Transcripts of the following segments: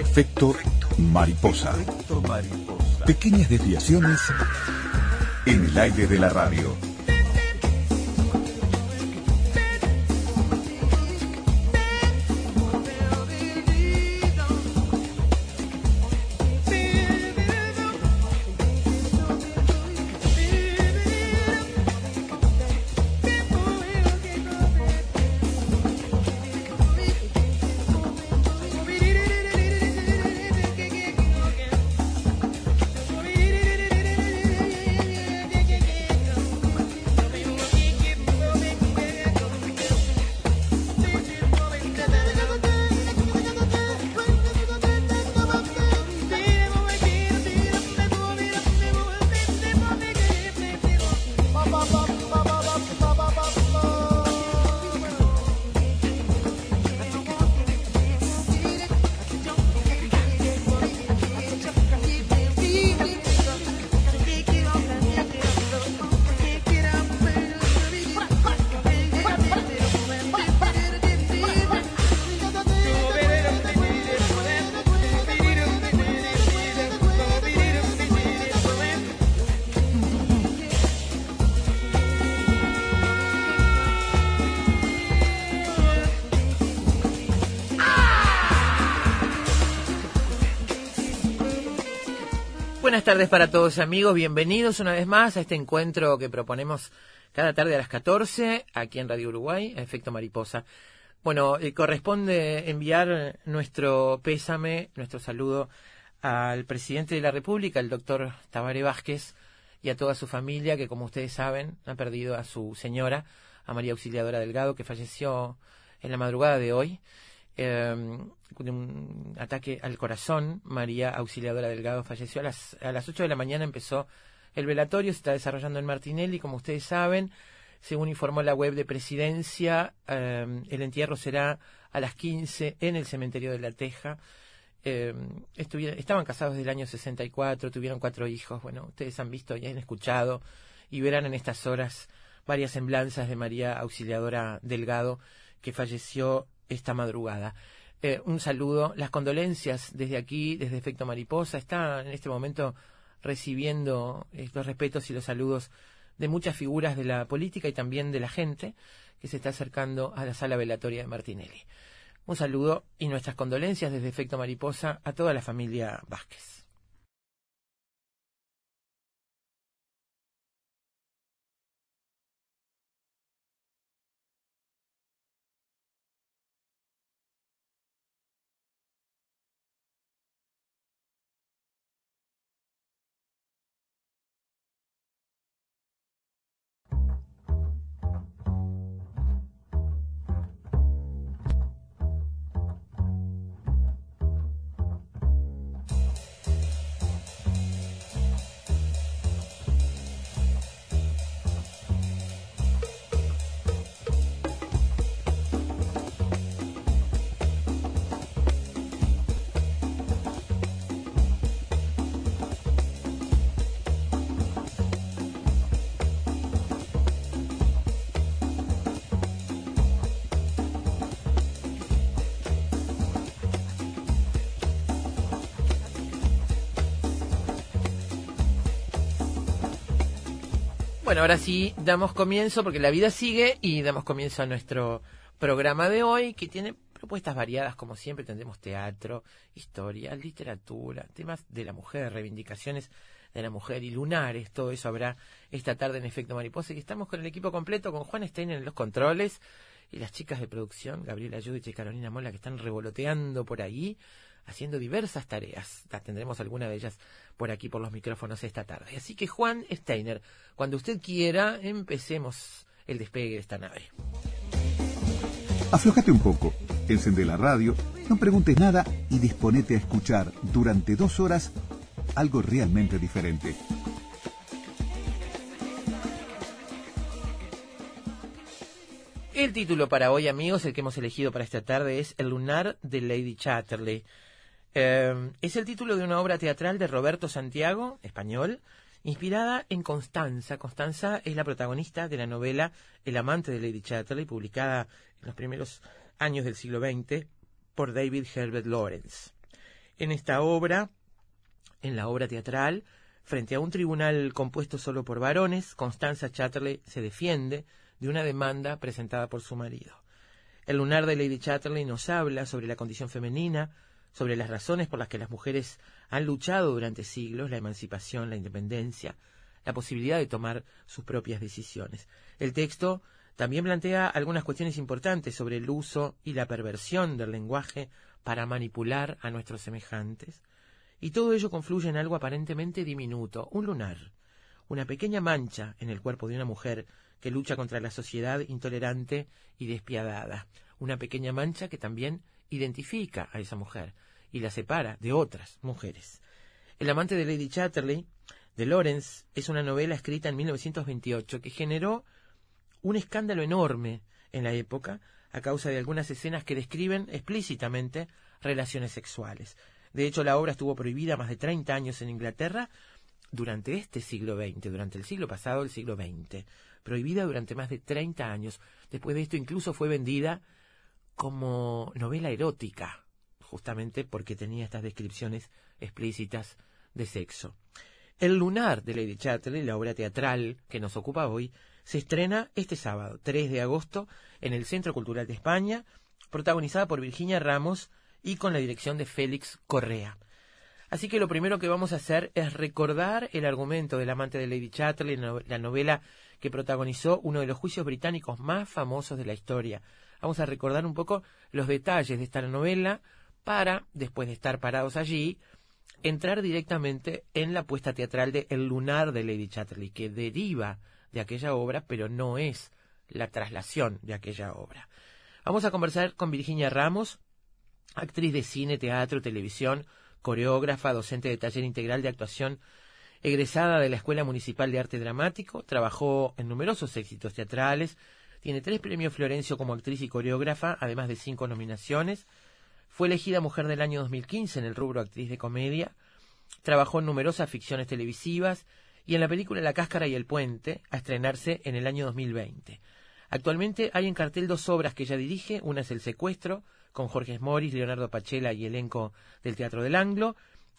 Efecto mariposa. Pequeñas desviaciones en el aire de la radio. Tardes para todos amigos, bienvenidos una vez más a este encuentro que proponemos cada tarde a las 14 aquí en Radio Uruguay, a Efecto Mariposa. Bueno, eh, corresponde enviar nuestro pésame, nuestro saludo al presidente de la República, el doctor Tabaré Vázquez, y a toda su familia que, como ustedes saben, ha perdido a su señora, a María Auxiliadora Delgado, que falleció en la madrugada de hoy eh, un ataque al corazón. María Auxiliadora Delgado falleció a las, a las 8 de la mañana, empezó el velatorio, se está desarrollando en Martinelli, como ustedes saben. Según informó la web de Presidencia, em, el entierro será a las 15 en el cementerio de La Teja. Eh, estaban casados desde el año 64, tuvieron cuatro hijos. Bueno, ustedes han visto y han escuchado y verán en estas horas varias semblanzas de María Auxiliadora Delgado, que falleció esta madrugada. Eh, un saludo, las condolencias desde aquí, desde Efecto Mariposa. Está en este momento recibiendo eh, los respetos y los saludos de muchas figuras de la política y también de la gente que se está acercando a la sala velatoria de Martinelli. Un saludo y nuestras condolencias desde Efecto Mariposa a toda la familia Vázquez. Bueno, ahora sí damos comienzo porque la vida sigue y damos comienzo a nuestro programa de hoy que tiene propuestas variadas como siempre. Tendremos teatro, historia, literatura, temas de la mujer, reivindicaciones de la mujer y lunares. Todo eso habrá esta tarde en Efecto Mariposa y estamos con el equipo completo, con Juan Steiner en los controles y las chicas de producción, Gabriela Judich y Carolina Mola, que están revoloteando por ahí haciendo diversas tareas. Tendremos alguna de ellas por aquí por los micrófonos esta tarde. Así que Juan Steiner, cuando usted quiera, empecemos el despegue de esta nave. Aflojate un poco, encende la radio, no preguntes nada y disponete a escuchar durante dos horas algo realmente diferente. El título para hoy, amigos, el que hemos elegido para esta tarde es El lunar de Lady Chatterley. Em, es el título de una obra teatral de Roberto Santiago, español, inspirada en Constanza. Constanza es la protagonista de la novela El amante de Lady Chatterley, publicada en los primeros años del siglo XX por David Herbert Lawrence. En esta obra, en la obra teatral, frente a un tribunal compuesto solo por varones, Constanza Chatterley se defiende de una demanda presentada por su marido. El lunar de Lady Chatterley nos habla sobre la condición femenina, sobre las razones por las que las mujeres han luchado durante siglos, la emancipación, la independencia, la posibilidad de tomar sus propias decisiones. El texto también plantea algunas cuestiones importantes sobre el uso y la perversión del lenguaje para manipular a nuestros semejantes, y todo ello confluye en algo aparentemente diminuto, un lunar, una pequeña mancha en el cuerpo de una mujer que lucha contra la sociedad intolerante y despiadada, una pequeña mancha que también identifica a esa mujer y la separa de otras mujeres. El amante de Lady Chatterley, de Lawrence, es una novela escrita en 1928 que generó un escándalo enorme en la época a causa de algunas escenas que describen explícitamente relaciones sexuales. De hecho, la obra estuvo prohibida más de 30 años en Inglaterra durante este siglo XX, durante el siglo pasado, el siglo XX. Prohibida durante más de 30 años. Después de esto incluso fue vendida como novela erótica, justamente porque tenía estas descripciones explícitas de sexo. El lunar de Lady Chatterley, la obra teatral que nos ocupa hoy, se estrena este sábado, 3 de agosto, en el Centro Cultural de España, protagonizada por Virginia Ramos y con la dirección de Félix Correa. Así que lo primero que vamos a hacer es recordar el argumento del amante de Lady Chatterley, la novela que protagonizó uno de los juicios británicos más famosos de la historia. Vamos a recordar un poco los detalles de esta novela para, después de estar parados allí, entrar directamente en la puesta teatral de El lunar de Lady Chatterley, que deriva de aquella obra, pero no es la traslación de aquella obra. Vamos a conversar con Virginia Ramos, actriz de cine, teatro, televisión, coreógrafa, docente de taller integral de actuación, egresada de la Escuela Municipal de Arte Dramático, trabajó en numerosos éxitos teatrales, tiene tres premios Florencio como actriz y coreógrafa, además de cinco nominaciones. Fue elegida Mujer del Año 2015 en el rubro actriz de comedia. Trabajó en numerosas ficciones televisivas y en la película La Cáscara y el Puente, a estrenarse en el año 2020. Actualmente hay en cartel dos obras que ella dirige. Una es El Secuestro, con Jorge Moris, Leonardo Pachela y elenco del Teatro del Anglo,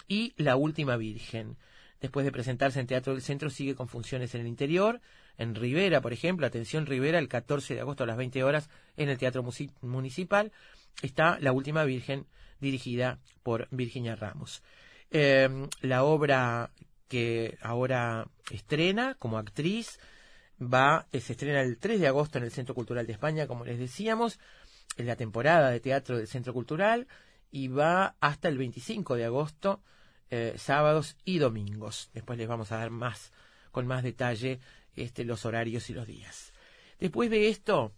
y La Última Virgen. Después de presentarse en Teatro del Centro, sigue con funciones en el interior en Rivera, por ejemplo, atención Rivera, el 14 de agosto a las 20 horas en el Teatro Municipal, está La Última Virgen, dirigida por Virginia Ramos. Em, la obra que ahora estrena como actriz va, eh, se estrena el 3 de agosto en el Centro Cultural de España, como les decíamos, en la temporada de teatro del Centro Cultural, y va hasta el 25 de agosto, eh, sábados y domingos. Después les vamos a dar más, con más detalle, este, los horarios y los días. Después de esto,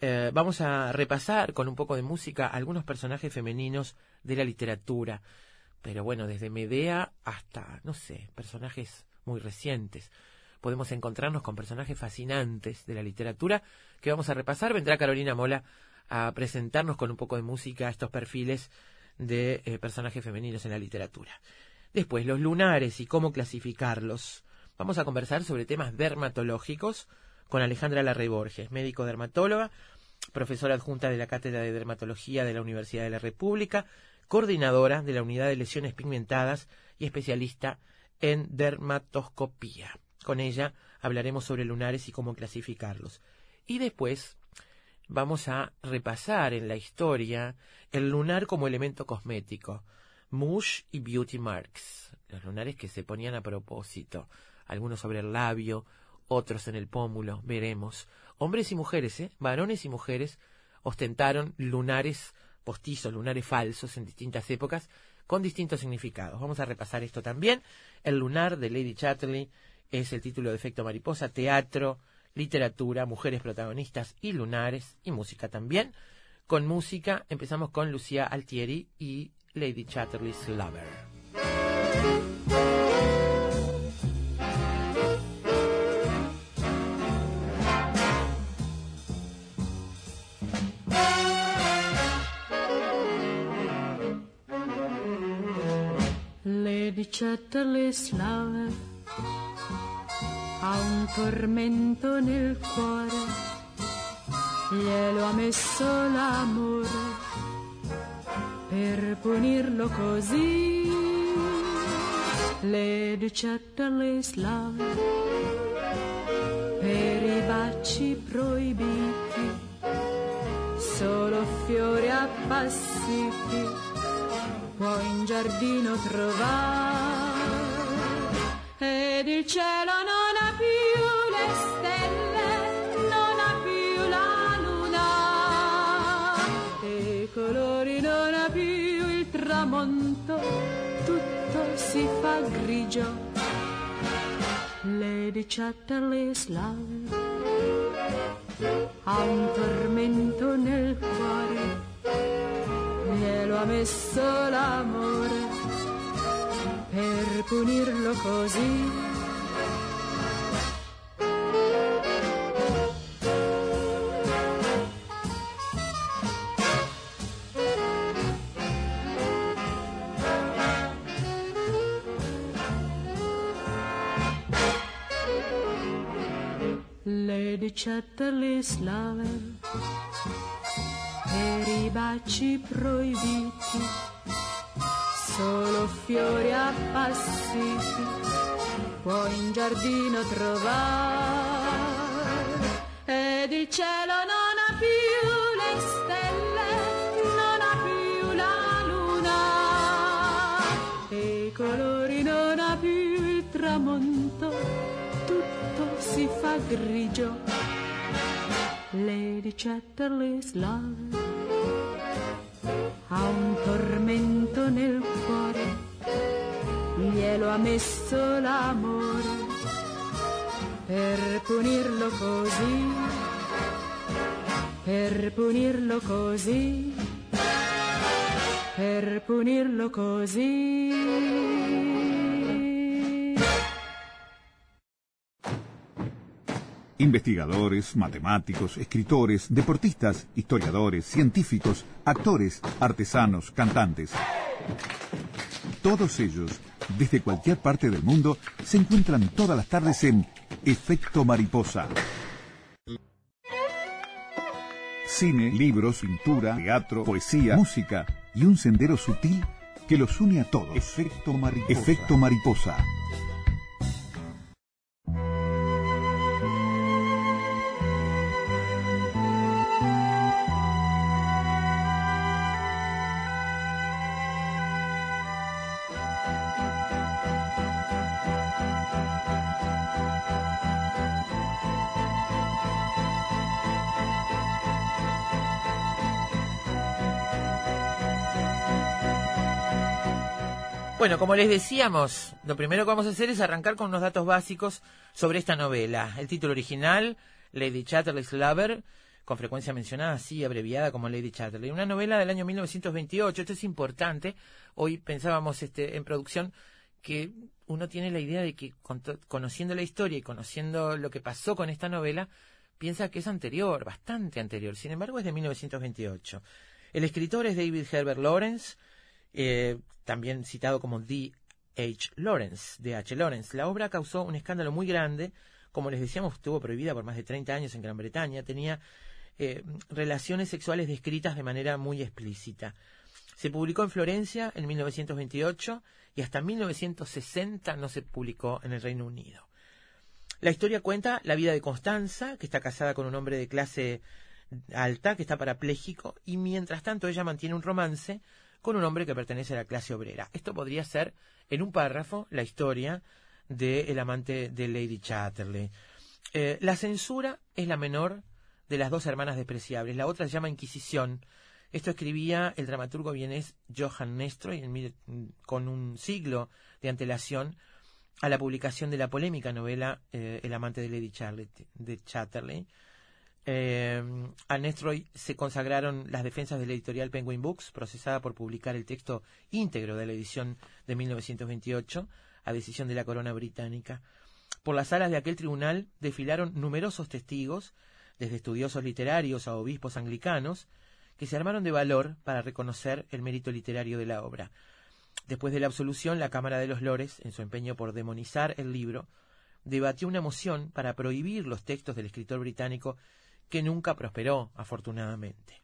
eh, vamos a repasar con un poco de música algunos personajes femeninos de la literatura. Pero bueno, desde Medea hasta, no sé, personajes muy recientes. Podemos encontrarnos con personajes fascinantes de la literatura que vamos a repasar. Vendrá Carolina Mola a presentarnos con un poco de música estos perfiles de eh, personajes femeninos en la literatura. Después, los lunares y cómo clasificarlos. Vamos a conversar sobre temas dermatológicos con Alejandra Larrey Borges, médico dermatóloga, profesora adjunta de la Cátedra de Dermatología de la Universidad de la República, coordinadora de la Unidad de Lesiones Pigmentadas y especialista en dermatoscopía. Con ella hablaremos sobre lunares y cómo clasificarlos. Y después vamos a repasar en la historia el lunar como elemento cosmético, mush y beauty marks, los lunares que se ponían a propósito algunos sobre el labio, otros en el pómulo, veremos. Hombres y mujeres, ¿eh? varones y mujeres, ostentaron lunares postizos, lunares falsos en distintas épocas, con distintos significados. Vamos a repasar esto también. El lunar de Lady Chatterley es el título de efecto mariposa, teatro, literatura, mujeres protagonistas y lunares, y música también. Con música empezamos con Lucía Altieri y Lady Chatterley's Lover. Chatterley slave ha un tormento nel cuore, glielo ha messo l'amore per punirlo così. Le ricette le slave per i baci proibiti, solo fiori appassiti può in giardino trovare. Ed il cielo non ha più le stelle, non ha più la luna. E i colori non ha più il tramonto, tutto si fa grigio. Lady Chatterley's ha un tormento nel cuore, ha messo l'amore per punirlo così. Lady Chatterley slave per i baci proibiti solo fiori appassiti può in giardino trovare ed il cielo non ha più le stelle non ha più la luna e i colori non ha più il tramonto tutto si fa grigio. Lady Chatterley's love ha un tormento nel cuore, glielo ha messo l'amore per punirlo così, per punirlo così, per punirlo così. Investigadores, matemáticos, escritores, deportistas, historiadores, científicos, actores, artesanos, cantantes. Todos ellos, desde cualquier parte del mundo, se encuentran todas las tardes en Efecto Mariposa. Cine, libros, pintura, teatro, poesía, música y un sendero sutil que los une a todos. Efecto Mariposa. Efecto Mariposa. Bueno, como les decíamos, lo primero que vamos a hacer es arrancar con unos datos básicos sobre esta novela. El título original, Lady Chatterley's Lover, con frecuencia mencionada así, abreviada como Lady Chatterley. Una novela del año 1928. Esto es importante. Hoy pensábamos este, en producción que uno tiene la idea de que conociendo la historia y conociendo lo que pasó con esta novela, piensa que es anterior, bastante anterior. Sin embargo, es de 1928. El escritor es David Herbert Lawrence eh, también citado como D. H. Lawrence, D. H. Lawrence. La obra causó un escándalo muy grande, como les decíamos, estuvo prohibida por más de 30 años en Gran Bretaña, tenía eh, relaciones sexuales descritas de manera muy explícita. Se publicó en Florencia en 1928 y hasta 1960 no se publicó en el Reino Unido. La historia cuenta la vida de Constanza, que está casada con un hombre de clase alta, que está parapléjico, y mientras tanto ella mantiene un romance con un hombre que pertenece a la clase obrera. Esto podría ser, en un párrafo, la historia del el amante de Lady Chatterley. Eh, la censura es la menor de las dos hermanas despreciables. La otra se llama Inquisición. Esto escribía el dramaturgo vienés Johann Nestroy con un siglo de antelación a la publicación de la polémica novela eh, El amante de Lady de Chatterley, eh, a Nestroy se consagraron las defensas de la editorial Penguin Books, procesada por publicar el texto íntegro de la edición de 1928, a decisión de la corona británica. Por las salas de aquel tribunal desfilaron numerosos testigos, desde estudiosos literarios a obispos anglicanos, que se armaron de valor para reconocer el mérito literario de la obra. Después de la absolución, la Cámara de los Lores, en su empeño por demonizar el libro, debatió una moción para prohibir los textos del escritor británico que nunca prosperó, afortunadamente.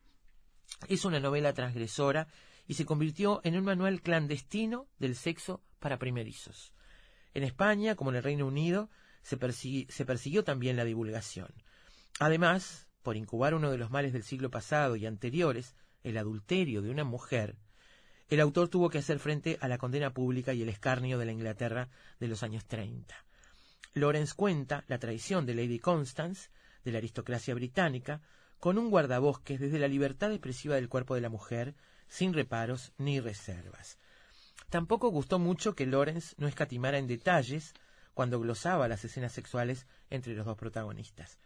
Es una novela transgresora y se convirtió en un manual clandestino del sexo para primerizos. En España, como en el Reino Unido, se, persiguió, se persiguió también la divulgación. Además, por incubar uno de los males del siglo pasado y anteriores, el adulterio de una mujer, el autor tuvo que hacer frente a la condena pública y el escarnio de la Inglaterra de los años 30. Lawrence cuenta la traición de Lady Constance, de la aristocracia británica, con un guardabosques desde la libertad expresiva del cuerpo de la mujer, sin reparos ni reservas. Tampoco gustó mucho que Lawrence no escatimara en detalles cuando glosaba las escenas sexuales entre los dos protagonistas.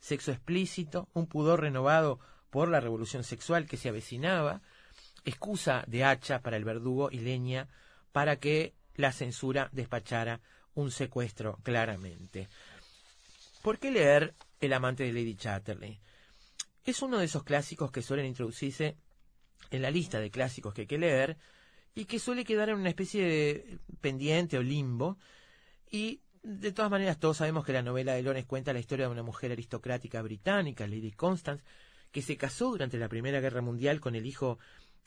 Sexo explícito, un pudor renovado por la revolución sexual que se avecinaba, excusa de hacha para el verdugo y leña para que la censura despachara un secuestro claramente. ¿Por qué leer El amante de Lady Chatterley? Es uno de esos clásicos que suelen introducirse en la lista de clásicos que hay que leer y que suele quedar en una especie de pendiente o limbo y de todas maneras todos sabemos que la novela de Lones cuenta la historia de una mujer aristocrática británica, Lady Constance, que se casó durante la Primera Guerra Mundial con el hijo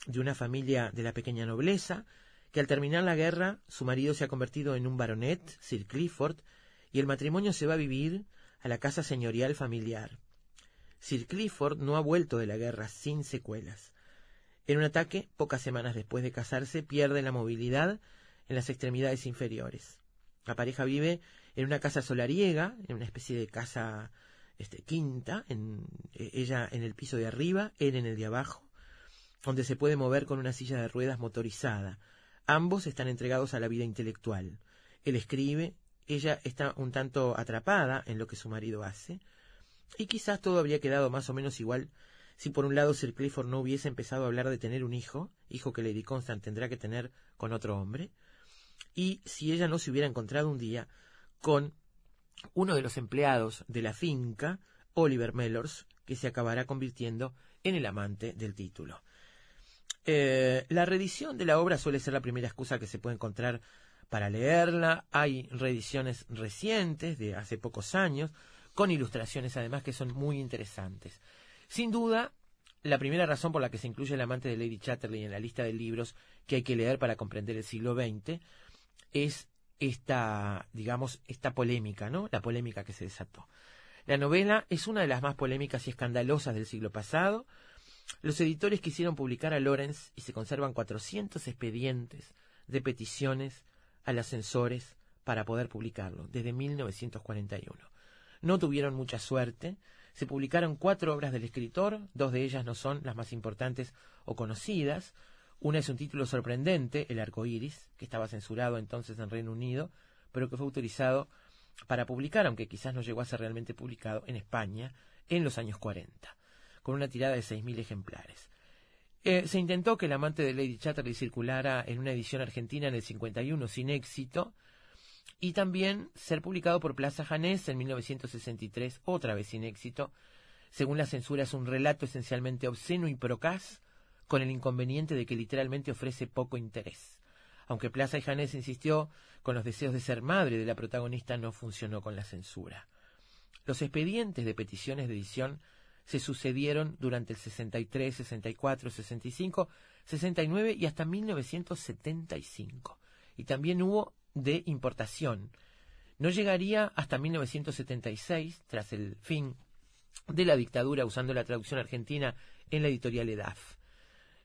de una familia de la pequeña nobleza, que al terminar la guerra su marido se ha convertido en un baronet, Sir Clifford, y el matrimonio se va a vivir a la casa señorial familiar. Sir Clifford no ha vuelto de la guerra sin secuelas. En un ataque, pocas semanas después de casarse, pierde la movilidad en las extremidades inferiores. La pareja vive en una casa solariega, en una especie de casa este, quinta, eh, ella en el piso de arriba, él en el de abajo, donde se puede mover con una silla de ruedas motorizada. Ambos están entregados a la vida intelectual. Él escribe, ella está un tanto atrapada en lo que su marido hace, y quizás todo habría quedado más o menos igual si por un lado Sir Clifford no hubiese empezado a hablar de tener un hijo, hijo que Lady Constant tendrá que tener con otro hombre, y si ella no se hubiera encontrado un día con uno de los empleados de la finca, Oliver Mellors, que se acabará convirtiendo en el amante del título. Eh, la reedición de la obra suele ser la primera excusa que se puede encontrar para leerla. Hay reediciones recientes de hace pocos años, con ilustraciones además que son muy interesantes. Sin duda, la primera razón por la que se incluye el amante de Lady Chatterley en la lista de libros que hay que leer para comprender el siglo XX es esta, digamos, esta polémica, ¿no? La polémica que se desató. La novela es una de las más polémicas y escandalosas del siglo pasado. Los editores quisieron publicar a Lawrence y se conservan 400 expedientes de peticiones a los censores para poder publicarlo desde 1941. No tuvieron mucha suerte. Se publicaron cuatro obras del escritor, dos de ellas no son las más importantes o conocidas. Una es un título sorprendente, El arco iris, que estaba censurado entonces en Reino Unido, pero que fue autorizado para publicar, aunque quizás no llegó a ser realmente publicado en España en los años 40, con una tirada de 6.000 ejemplares. Eh, se intentó que el amante de Lady Chatterley circulara en una edición argentina en el 51 sin éxito, y también ser publicado por Plaza Janés en 1963, otra vez sin éxito. Según la censura es un relato esencialmente obsceno y procaz, con el inconveniente de que literalmente ofrece poco interés. Aunque Plaza y Janés insistió con los deseos de ser madre de la protagonista, no funcionó con la censura. Los expedientes de peticiones de edición se sucedieron durante el 63, 64, 65, 69 y hasta 1975. Y también hubo de importación. No llegaría hasta 1976, tras el fin de la dictadura usando la traducción argentina en la editorial EDAF.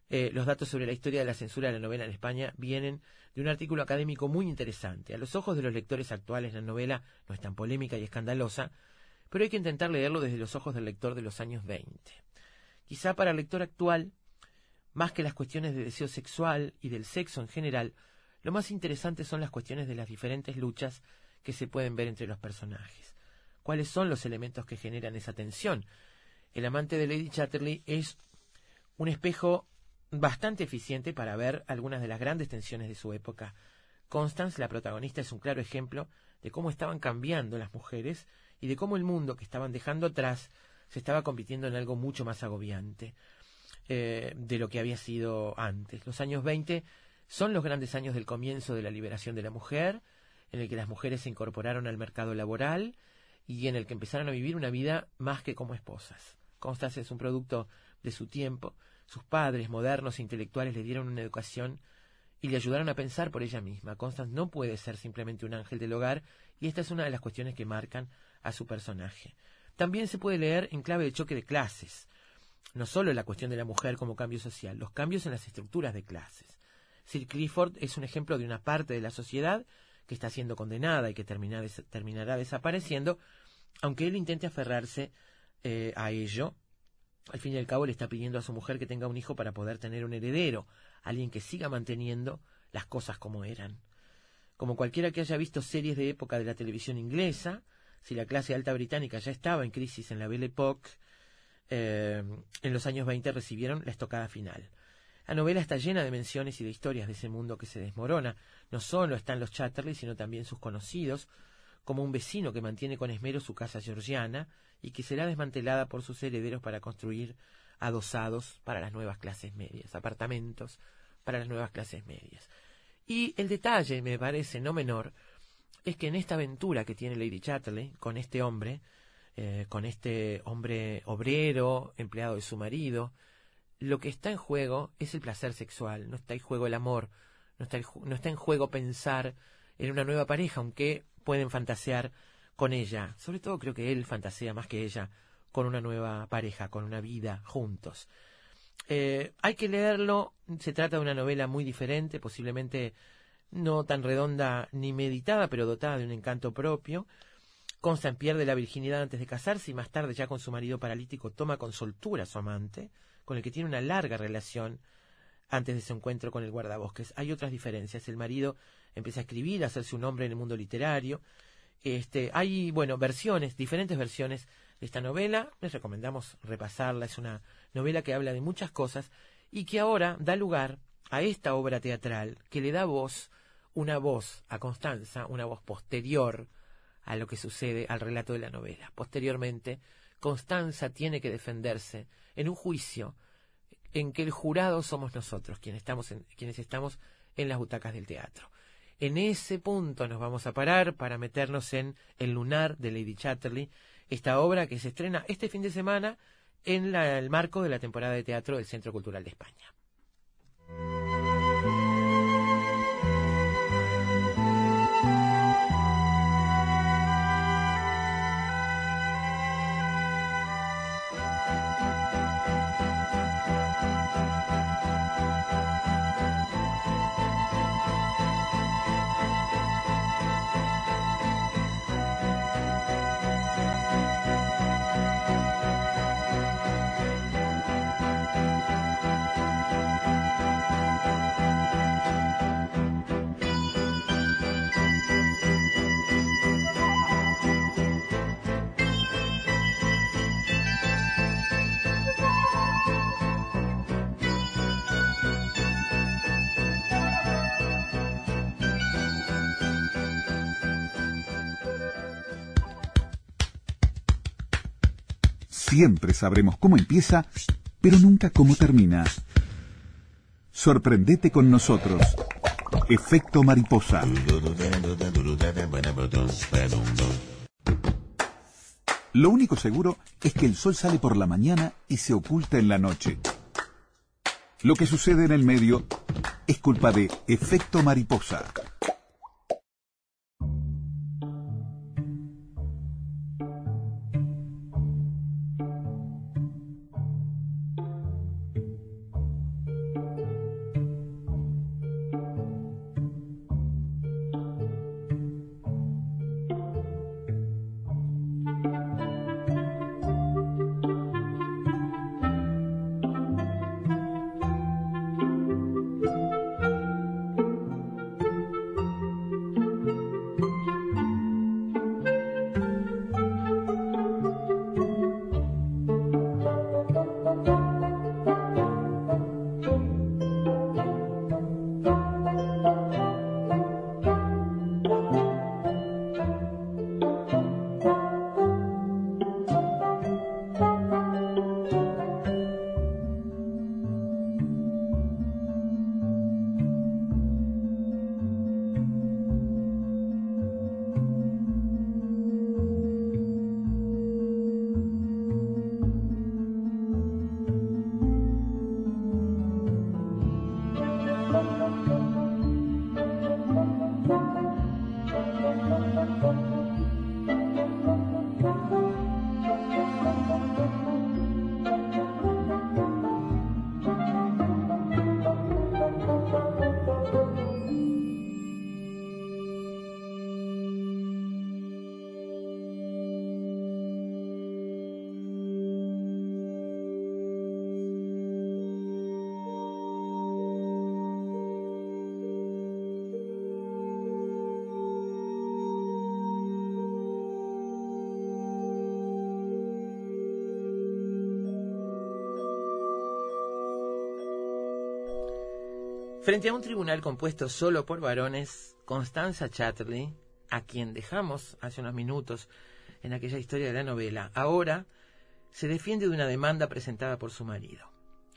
Eh, los datos sobre la historia de la censura de la novela en España vienen de un artículo académico muy interesante. A los ojos de los lectores actuales la novela no es tan polémica y escandalosa, pero hay que intentar leerlo desde los ojos del lector de los años 20. Quizá para el lector actual, más que las cuestiones de deseo sexual y del sexo en general, lo más interesante son las cuestiones de las diferentes luchas que se pueden ver entre los personajes. ¿Cuáles son los elementos que generan esa tensión? El amante de Lady Chatterley es un espejo bastante eficiente para ver algunas de las grandes tensiones de su época. Constance, la protagonista, es un claro ejemplo de cómo estaban cambiando las mujeres y de cómo el mundo que estaban dejando atrás se estaba convirtiendo en algo mucho más agobiante eh, de lo que había sido antes. Los años 20 son los grandes años del comienzo de la liberación de la mujer, en el que las mujeres se incorporaron al mercado laboral y en el que empezaron a vivir una vida más que como esposas. Constance es un producto de su tiempo, Sus padres, modernos e intelectuales, le dieron una educación y le ayudaron a pensar por ella misma. Constance no puede ser simplemente un ángel del hogar y esta es una de las cuestiones que marcan a su personaje. También se puede leer en clave de choque de clases, no solo la cuestión de la mujer como cambio social, los cambios en las estructuras de clases. Sir Clifford es un ejemplo de una parte de la sociedad que está siendo condenada y que terminará desapareciendo, aunque él intente aferrarse eh, a ello. Al fin y al cabo le está pidiendo a su mujer que tenga un hijo para poder tener un heredero, alguien que siga manteniendo las cosas como eran. Como cualquiera que haya visto series de época de la televisión inglesa, si la clase alta británica ya estaba en crisis en la Belle Époque, eh, en los años 20 recibieron la estocada final. La novela está llena de menciones y de historias de ese mundo que se desmorona. No solo están los Chatterley, sino también sus conocidos, como un vecino que mantiene con esmero su casa georgiana y que será desmantelada por sus herederos para construir adosados para las nuevas clases medias, apartamentos para las nuevas clases medias. Y el detalle, me parece no menor, es que en esta aventura que tiene Lady Chatterley con este hombre, eh, con este hombre obrero, empleado de su marido, lo que está en juego es el placer sexual, no está en juego el amor, no está, en juego pensar en una nueva pareja, aunque pueden fantasear con ella. Sobre todo creo que él fantasea más que ella con una nueva pareja, con una vida juntos. Eh, hay que leerlo, se trata de una novela muy diferente, posiblemente no tan redonda ni meditada, pero dotada de un encanto propio. Constant pierde la virginidad antes de casarse y más tarde, ya con su marido paralítico, toma con soltura a su amante con el que tiene una larga relación antes de su encuentro con el guardabosques. Hay otras diferencias. El marido empieza a escribir, a hacerse un hombre en el mundo literario. Este, hay, bueno, versiones, diferentes versiones de esta novela. Les recomendamos repasarla. Es una novela que habla de muchas cosas y que ahora da lugar a esta obra teatral que le da voz, una voz a Constanza, una voz posterior a lo que sucede al relato de la novela. Posteriormente, Constanza tiene que defenderse en un juicio en que el jurado somos nosotros, quienes estamos en, quienes estamos en las butacas del teatro. En ese punto nos vamos a parar para meternos en El lunar de Lady Chatterley, esta obra que se estrena este fin de semana en el marco de la temporada de teatro del Centro Cultural de España. Siempre sabremos cómo empieza, pero nunca cómo termina. Sorprendete con nosotros. Efecto mariposa. Lo único seguro es que el sol sale por la mañana y se oculta en la noche. Lo que sucede en el medio es culpa de efecto mariposa. Frente a un tribunal compuesto solo por varones, Constanza Chatterley, a quien dejamos hace unos minutos en aquella historia de la novela, ahora se defiende de una demanda presentada por su marido.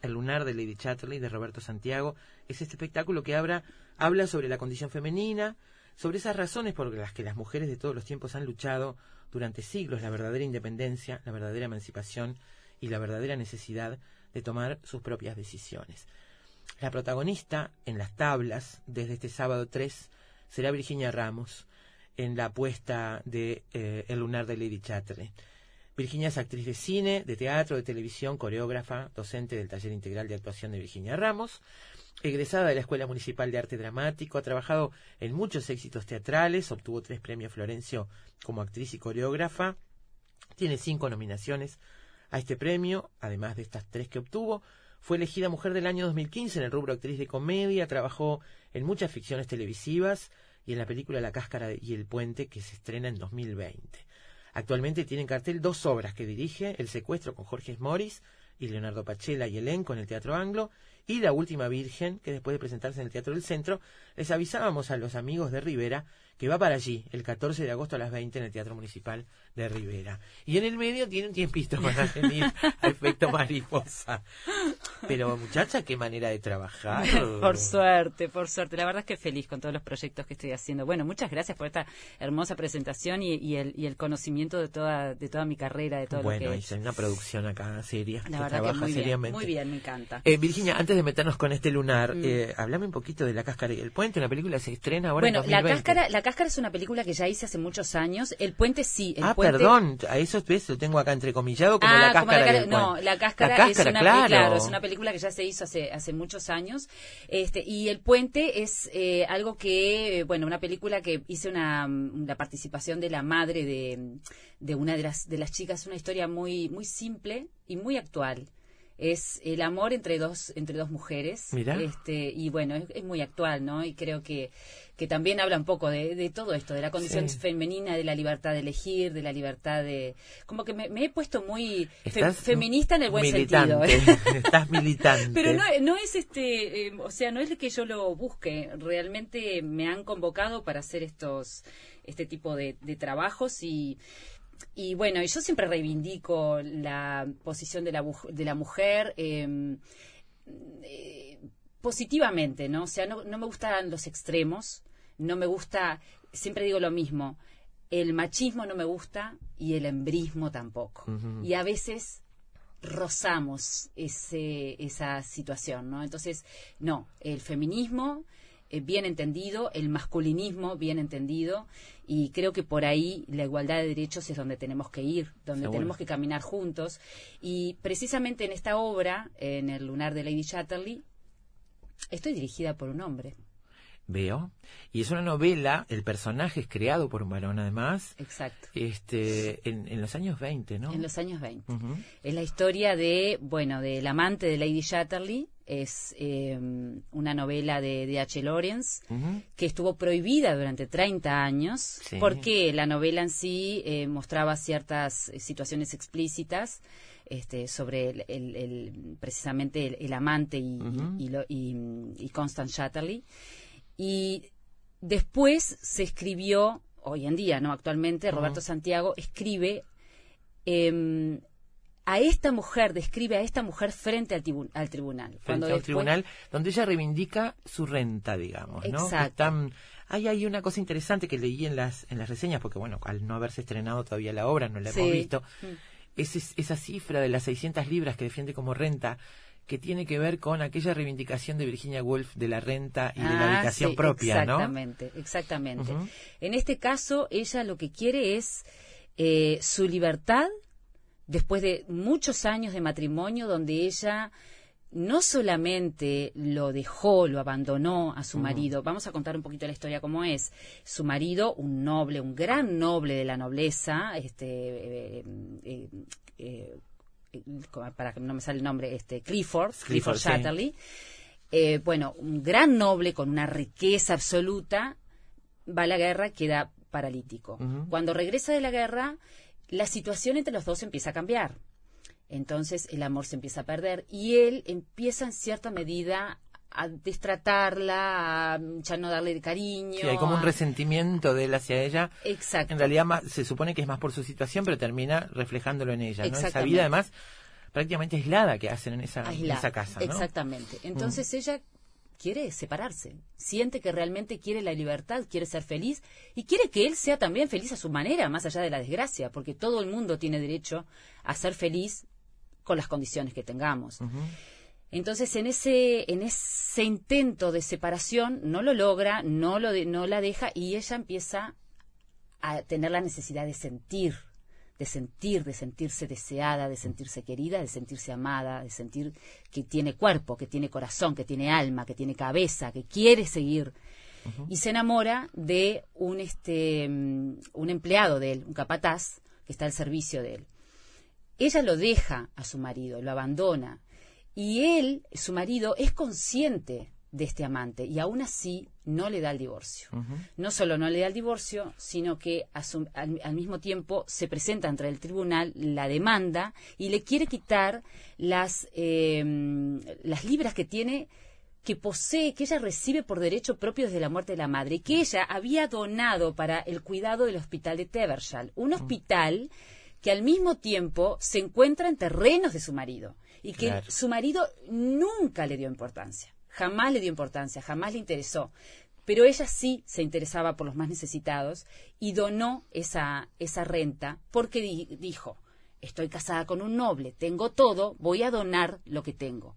El lunar de Lady Chatterley de Roberto Santiago es este espectáculo que habla, habla sobre la condición femenina, sobre esas razones por las que las mujeres de todos los tiempos han luchado durante siglos la verdadera independencia, la verdadera emancipación y la verdadera necesidad de tomar sus propias decisiones. La protagonista en las tablas desde este sábado 3 será Virginia Ramos en la apuesta de eh, El lunar de Lady Chatterley. Virginia es actriz de cine, de teatro, de televisión, coreógrafa, docente del taller integral de actuación de Virginia Ramos, egresada de la Escuela Municipal de Arte Dramático, ha trabajado en muchos éxitos teatrales, obtuvo tres premios Florencio como actriz y coreógrafa, tiene cinco nominaciones a este premio, además de estas tres que obtuvo, fue elegida Mujer del Año 2015 en el rubro actriz de comedia, trabajó en muchas ficciones televisivas y en la película La Cáscara y el Puente que se estrena en 2020. Actualmente tiene en cartel dos obras que dirige, El secuestro con Jorge Morris y Leonardo Pachela y elenco en el Teatro Anglo, y La Última Virgen, que después de presentarse en el Teatro del Centro, les avisábamos a los amigos de Rivera que va para allí el 14 de agosto a las 20 en el Teatro Municipal de Rivera. Y en el medio tiene un tiempito para venir a efecto mariposa. Pero muchacha, qué manera de trabajar. Por suerte, por suerte. La verdad es que feliz con todos los proyectos que estoy haciendo. Bueno, muchas gracias por esta hermosa presentación y, y el, y el conocimiento de toda, de toda mi carrera, de todo bueno, lo que hice una producción acá seria. La que trabaja muy bien, seriamente. muy bien, me encanta. Eh, Virginia, antes de meternos con este lunar, Mm. eh, hablame un poquito de La Cáscara y el Puente. Una película que se estrena ahora Bueno, en la 2020. cáscara, la cáscara es una película que ya hice hace muchos años. El puente sí, el ah, puente perdón, a eso ves, lo tengo acá entrecomillado como Ah, la como cáscara. la ca- el no, la cáscara, La cáscara, es una claro. claro, es una película que ya se hizo hace hace muchos años. Este y el puente es eh, algo que bueno, una película que hice una mm, la participación de la madre de, de una de las de las chicas, una historia muy muy simple y muy actual. Es el amor entre dos entre dos mujeres. Mirá. Este y bueno, es, es muy actual, ¿no? Y creo que que también habla un poco de, de todo esto, de la condición Sí. femenina, de la libertad de elegir, de la libertad de... Como que me, me he puesto muy fe- feminista en el buen militante, sentido. Estás militante. Pero no, no es este, eh, o sea, no es que yo lo busque. Realmente me han convocado para hacer estos, este tipo de, de trabajos y, y bueno, yo siempre reivindico la posición de la, de la mujer. eh, eh, positivamente, ¿no? O sea, no, no me gustan los extremos, no me gusta, siempre digo lo mismo, el machismo no me gusta y el embrismo tampoco. Y a veces rozamos ese, esa situación, ¿no? Entonces, no, el feminismo eh, bien entendido, el masculinismo bien entendido, y creo que por ahí la igualdad de derechos es donde tenemos que ir, donde Seguro. tenemos que caminar juntos. Y precisamente en esta obra, en el lunar de Lady Chatterley, estoy dirigida por un hombre. Veo. Y es una novela, el personaje es creado por un varón además, Exacto. este, en, en los años 20, ¿no? En los años 20. Ujú. Es la historia de, bueno, del amante de Lady Chatterley. Es eh, una novela de, de H. Lawrence que estuvo prohibida durante 30 años Sí. porque la novela en sí eh, mostraba ciertas situaciones explícitas este, sobre el, el- el- precisamente el, el amante y, Ujú. y, lo- y- y Constance Chatterley. Y después se escribió, hoy en día, no actualmente, Roberto Santiago escribe em, a esta mujer, describe a esta mujer frente al, tibu- al tribunal. frente Cuando a un después- tribunal donde ella reivindica su renta, digamos, ¿no? Exacto. Hay, hay una cosa interesante que leí en las, en las reseñas, porque bueno, al no haberse estrenado todavía la obra, no la hemos visto, Mm. es, es- esa cifra de las 600 libras que defiende como renta, que tiene que ver con aquella reivindicación de Virginia Woolf de la renta y de la Ah, habitación sí, propia, ¿no? Exactamente, exactamente. En este caso, ella lo que quiere es eh, su libertad después de muchos años de matrimonio donde ella no solamente lo dejó, lo abandonó a su marido, vamos a contar un poquito la historia cómo es. Su marido, un noble, un gran noble de la nobleza, este, eh, eh, para que no me sale el nombre, este, Clifford, Clifford, Clifford sí. Chatterley, eh, bueno, un gran noble con una riqueza absoluta, va a la guerra, queda paralítico. Cuando regresa de la guerra, la situación entre los dos empieza a cambiar. Entonces el amor se empieza a perder y él empieza en cierta medida a destratarla, a ya no darle cariño. Sí, hay como un resentimiento de él hacia ella. Exacto. En realidad más- se supone que es más por su situación, pero termina reflejándolo en ella. ¿no? Esa Exactamente. vida además prácticamente aislada que hacen en esa, en esa casa. ¿no? Mm. Exactamente. Entonces ella quiere separarse, siente que realmente quiere la libertad, quiere ser feliz y quiere que él sea también feliz a su manera, más allá de la desgracia, porque todo el mundo tiene derecho a ser feliz con las condiciones que tengamos. Entonces, en ese, en ese intento de separación, no lo logra, no, lo de- no la deja y ella empieza a tener la necesidad de sentir, de sentir, de sentirse deseada, de sentirse querida, de sentirse amada, de sentir que tiene cuerpo, que tiene corazón, que tiene alma, que tiene cabeza, que quiere seguir. Y se enamora de un, este, mm, un empleado de él, un capataz, que está al servicio de él. Ella lo deja a su marido, lo abandona. Y él, su marido, es consciente de este amante y aún así no le da el divorcio. No solo no le da el divorcio, sino que a su- al, al mismo tiempo se presenta ante el tribunal la demanda y le quiere quitar las, eh, las libras que tiene que posee, que ella recibe por derecho propio desde la muerte de la madre, y que ella había donado para el cuidado del hospital de Tevershall, un hospital que al mismo tiempo se encuentra en terrenos de su marido y que Claro. su marido nunca le dio importancia, jamás le dio importancia, jamás le interesó. Pero ella sí se interesaba por los más necesitados y donó esa, esa renta porque di- dijo, estoy casada con un noble, tengo todo, voy a donar lo que tengo.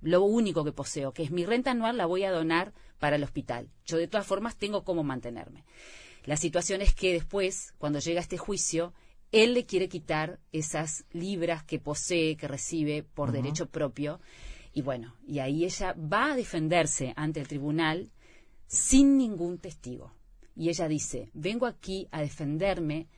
Lo único que poseo, que es mi renta anual, la voy a donar para el hospital. Yo de todas formas tengo cómo mantenerme. La situación es que después, cuando llega este juicio, él le quiere quitar esas libras que posee, que recibe por derecho propio. Y bueno, y ahí ella va a defenderse ante el tribunal sin ningún testigo. Y ella dice, vengo aquí a defenderme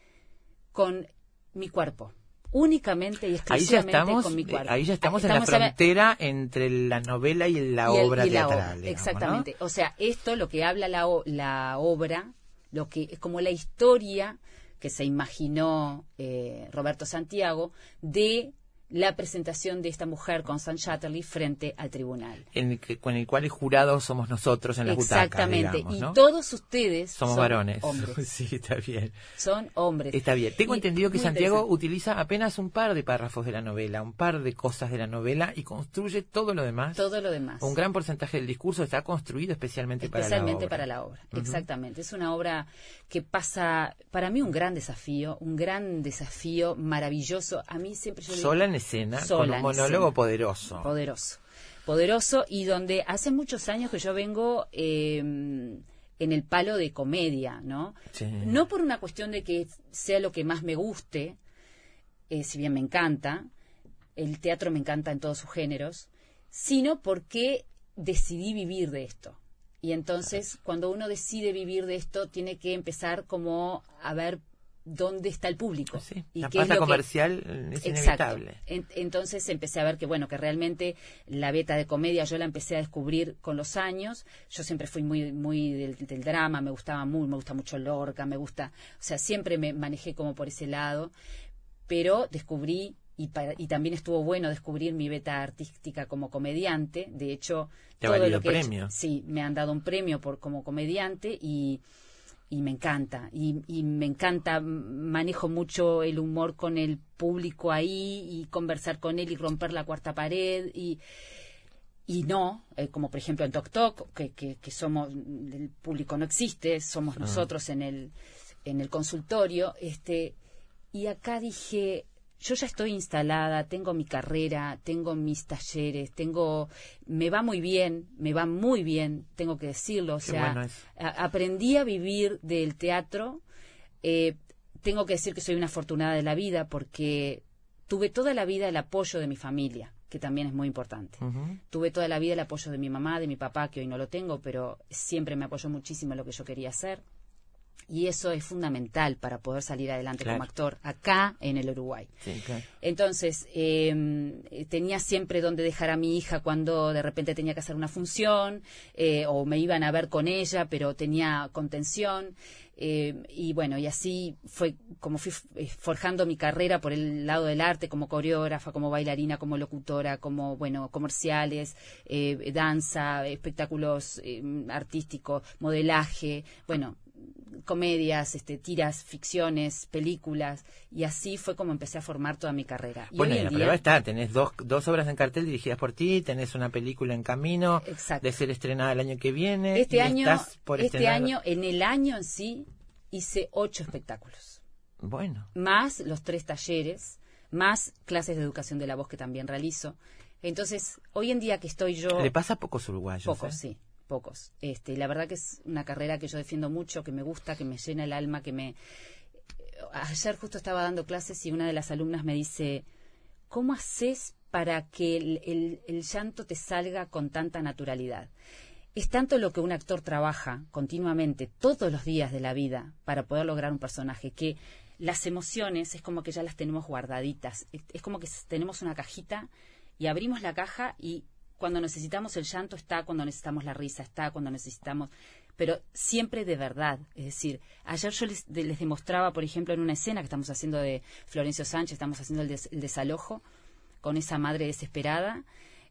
con mi cuerpo, únicamente y Ahí ya exclusivamente estamos, con mi eh, cuerpo. ahí ya estamos, en la frontera entre la novela y la y el- obra y la teatral. obra, digamos, ¿no? Exactamente. O sea, esto lo que habla la, la obra, lo que es como la historia que se imaginó eh, Roberto Santiago de la presentación de esta mujer con San Chatterley frente al tribunal. En el que- con el cual el jurado somos nosotros en butacas, Exactamente. y todos ustedes Somos son varones. hombres. Sí, está bien. Son hombres. Está bien. Tengo Y- entendido que Santiago utiliza apenas un par de párrafos de la novela, un par de cosas de la novela y construye todo lo demás. todo lo demás. Un gran porcentaje del discurso está construido especialmente, especialmente para para la la obra. obra. Exactamente. Es una obra que pasa, para mí, un gran desafío, un gran desafío maravilloso. A mí siempre yo digo- Sola en escena, Sola con un monólogo escena. poderoso. poderoso. Poderoso y donde hace muchos años que yo vengo eh, en el palo de comedia, ¿no? Sí. No por una cuestión de que sea lo que más me guste, eh, si bien me encanta, el teatro me encanta en todos sus géneros, sino porque decidí vivir de esto. Y entonces, cuando uno decide vivir de esto, tiene que empezar como a ver dónde está el público. Sí, y la qué es lo comercial eh, es inevitable. En- entonces empecé a ver que bueno que realmente la beta de comedia yo la empecé a descubrir con los años. Yo siempre fui muy muy del, del drama, me gustaba muy, me gusta mucho Lorca, me gusta, o sea siempre me manejé como por ese lado, pero descubrí y, para- y también estuvo bueno descubrir mi beta artística como comediante. De hecho, Te todo lo que he hecho- premio. sí, me han dado un premio por como comediante y y me encanta y, y me encanta manejo mucho el humor con el público ahí y conversar con él y romper la cuarta pared y y no eh, como por ejemplo en Tok Tok que, que, que somos el público no existe somos nosotros en el en el consultorio este y acá dije yo ya estoy instalada, tengo mi carrera, tengo mis talleres, tengo, me va muy bien, me va muy bien, tengo que decirlo, o sea, bueno a- aprendí a vivir del teatro. eh, tengo que decir que soy una afortunada de la vida porque tuve toda la vida el apoyo de mi familia, que también es muy importante. Tuve toda la vida el apoyo de mi mamá, de mi papá, que hoy no lo tengo, pero siempre me apoyó muchísimo en lo que yo quería hacer. Y eso es fundamental para poder salir adelante Claro. como actor acá en el Uruguay. Sí, claro. Entonces, eh, tenía siempre donde dejar a mi hija cuando de repente tenía que hacer una función eh, o me iban a ver con ella, pero tenía contención. eh, y bueno, y así fue como fui eh, forjando mi carrera por el lado del arte, como coreógrafa, como bailarina, como locutora, como, bueno, comerciales, eh, danza, espectáculos eh, artísticos, modelaje, bueno, comedias, este, tiras, ficciones, películas, y así fue como empecé a formar toda mi carrera. Y Bueno, y la día- prueba está, tenés dos, dos obras en cartel dirigidas por ti, tenés una película en camino Exacto. de ser estrenada el año que viene. Este y año, estás por este estrenar- año, en el año en sí, hice ocho espectáculos, Bueno, más los tres talleres, más clases de educación de la voz que también realizo. Entonces, hoy en día que estoy yo... le pasa a pocos uruguayos. Pocos, ¿eh? sí, pocos. Este, la verdad que es una carrera que yo defiendo mucho, que me gusta, que me llena el alma, que me... Ayer justo estaba dando clases y una de las alumnas me dice, ¿cómo haces para que el, el- llanto te salga con tanta naturalidad? Es tanto lo que un actor trabaja continuamente, todos los días de la vida, para poder lograr un personaje, que las emociones es como que ya las tenemos guardaditas. Es, como que tenemos una cajita y abrimos la caja y cuando necesitamos el llanto está, cuando necesitamos la risa está, cuando necesitamos... Pero siempre de verdad. Es decir, ayer yo les, de- les demostraba, por ejemplo, en una escena que estamos haciendo de Florencio Sánchez, estamos haciendo el, des- el desalojo con esa madre desesperada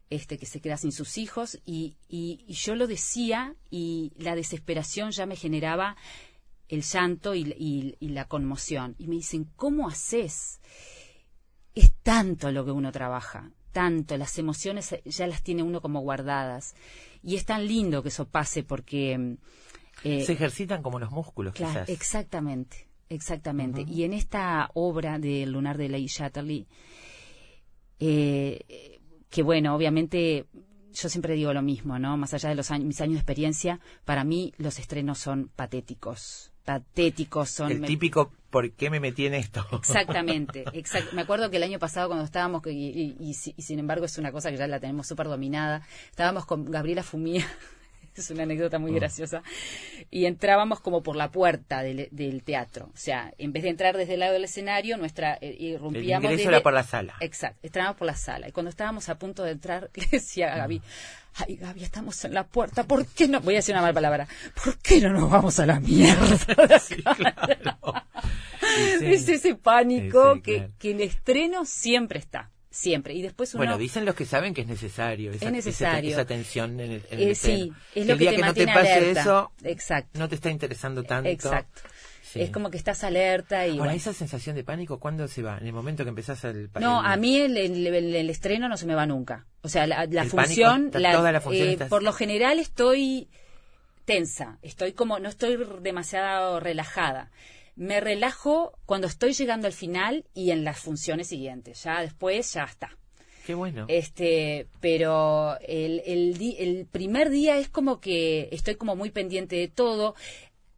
este que se queda sin sus hijos y, y- y yo lo decía y la desesperación ya me generaba el llanto y la conmoción y me dicen ¿cómo haces? es tanto lo que uno trabaja tanto las emociones ya las tiene uno como guardadas y es tan lindo que eso pase porque eh, Se ejercitan como los músculos, Claro, quizás. exactamente, exactamente. Y en esta obra de Lunar de Leigh Chatterley, eh, que bueno, obviamente yo siempre digo lo mismo, ¿no? Más allá de los años, mis años de experiencia, para mí los estrenos son patéticos, patéticos son. El típico, ¿por qué me metí en esto? Exactamente, exact- me acuerdo que el año pasado cuando estábamos, y, y- y y sin embargo es una cosa que ya la tenemos súper dominada, estábamos con Gabriela Fumía, es una anécdota muy graciosa, y entrábamos como por la puerta del, del teatro, o sea, en vez de entrar desde el lado del escenario, nuestra eh, El irrumpíamos ingreso desde- era por la sala. Exacto, entrábamos por la sala. Y cuando estábamos a punto de entrar, le decía a Gaby, ay Gaby, estamos en la puerta, ¿por qué no? Voy a decir una mala palabra, ¿por qué no nos vamos a la mierda? Sí. Es ese pánico Sí, sí, que, claro. que el estreno siempre está, siempre. Y después uno... Bueno, dicen los que saben que es necesario. Esa, Es necesario. Esa, esa tensión en el, en eh, el sí, es lo que día te que no te pase alerta. eso, Exacto, no te está interesando tanto. exacto. Sí. Es como que estás alerta y... Ahora, bueno. esa sensación de pánico, ¿cuándo se va? ¿En el momento que empezás el No, el- a mí el, el- el- estreno no se me va nunca. O sea, la, función, pánico, la- toda la función eh, estás- por lo general estoy tensa, estoy como, no estoy demasiado relajada. Me relajo cuando estoy llegando al final y en las funciones siguientes. Ya después ya está. Qué bueno. Este, pero el, el, di- el primer día es como que estoy como muy pendiente de todo.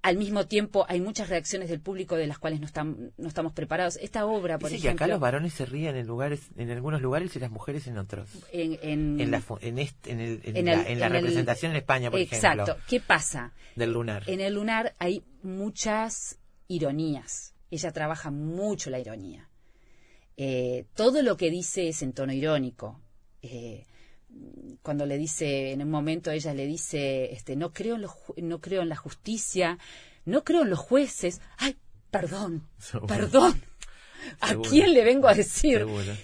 Al mismo tiempo hay muchas reacciones del público de las cuales no, están, no estamos preparados. Esta obra, por que ejemplo, acá los varones se ríen en lugares, en algunos lugares y las mujeres en otros. en, en- En la, fu- en, este- en, el- en en la, el- en la en el- representación en España, por Exacto. ejemplo, ¿Qué pasa? del lunar. En el lunar hay muchas ironías. Ella trabaja mucho la ironía. Eh, todo lo que dice es en tono irónico. Eh, cuando le dice, en un momento ella le dice, este, no creo en los no creo en la justicia, no creo en los jueces. Ay, perdón, Seguro. perdón. ¿A Seguro. quién le vengo a decir? Seguro.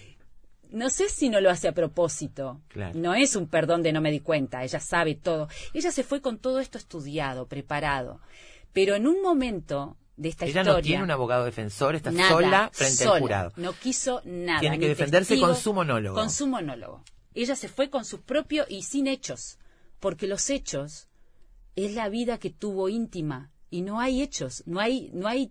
No sé si no lo hace a propósito. Claro. No es un perdón de no me di cuenta. Ella sabe todo. Ella se fue con todo esto estudiado, preparado. Pero en un momento de esta Ella historia. no tiene un abogado defensor, está nada, sola frente sola. al jurado. No quiso nada. Tiene que defenderse con su monólogo. Con su monólogo. Ella se fue con sus propios y sin hechos. Porque los hechos es la vida que tuvo íntima. Y no hay hechos, no hay, no hay,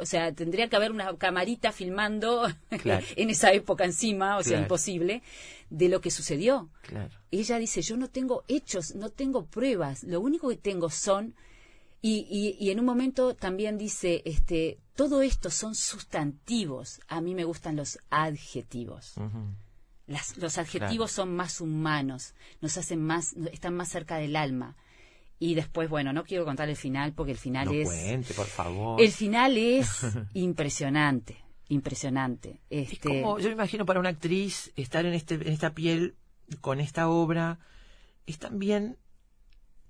o sea, tendría que haber una camarita filmando Claro. en esa época encima, o sea, imposible, de lo que sucedió. Claro. Ella dice, yo no tengo hechos, no tengo pruebas, lo único que tengo son... Y, y, y en un momento también dice, este, todo esto son sustantivos, a mí me gustan los adjetivos. Las- los adjetivos son más humanos, nos hacen más, están más cerca del alma. Y después, bueno, no quiero contar el final porque el final No es... cuente, por favor. El final es impresionante, impresionante. Es Este, como, yo me imagino para una actriz estar en, este, en esta piel con esta obra es también,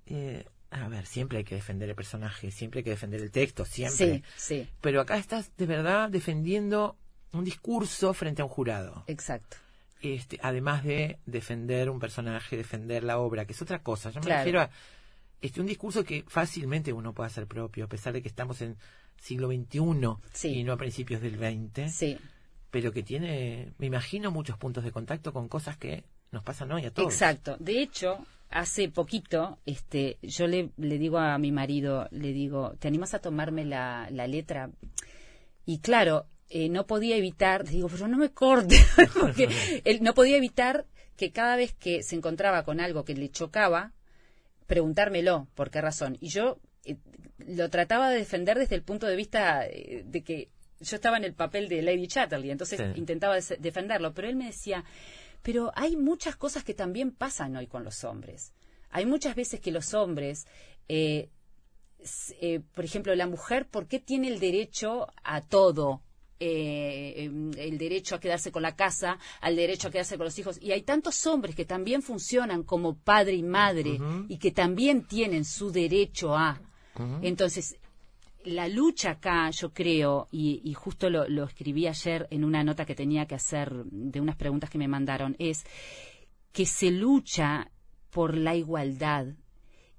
eh, a ver, siempre hay que defender el personaje, siempre hay que defender el texto, siempre. Sí, sí, Pero acá estás de verdad defendiendo un discurso frente a un jurado. exacto. Este, además de defender un personaje, defender la obra, que es otra cosa. Yo me Claro. refiero a este, un discurso que fácilmente uno puede hacer propio, a pesar de que estamos en siglo XXI Sí. y no a principios del XX Sí, pero que tiene, me imagino, muchos puntos de contacto con cosas que nos pasan hoy a todos. exacto. De hecho, hace poquito, este, yo le, le digo a mi marido, le digo, ¿te animas a tomarme la, la letra? Y claro, eh, no podía evitar, digo, pero no me corte, porque él no podía evitar que cada vez que se encontraba con algo que le chocaba, preguntármelo, ¿por qué razón? Y yo eh, lo trataba de defender desde el punto de vista eh, de que yo estaba en el papel de Lady Chatterley, entonces Sí. intentaba defenderlo, pero él me decía, pero hay muchas cosas que también pasan hoy con los hombres. Hay muchas veces que los hombres, eh, eh, por ejemplo, la mujer, ¿por qué tiene el derecho a todo? Eh, em, el derecho a quedarse con la casa, al derecho a quedarse con los hijos. Y hay tantos hombres que también funcionan como padre y madre y que también tienen su derecho a. Entonces, la lucha acá, yo creo, y, y justo lo, lo escribí ayer en una nota que tenía que hacer de unas preguntas que me mandaron, es que se lucha por la igualdad.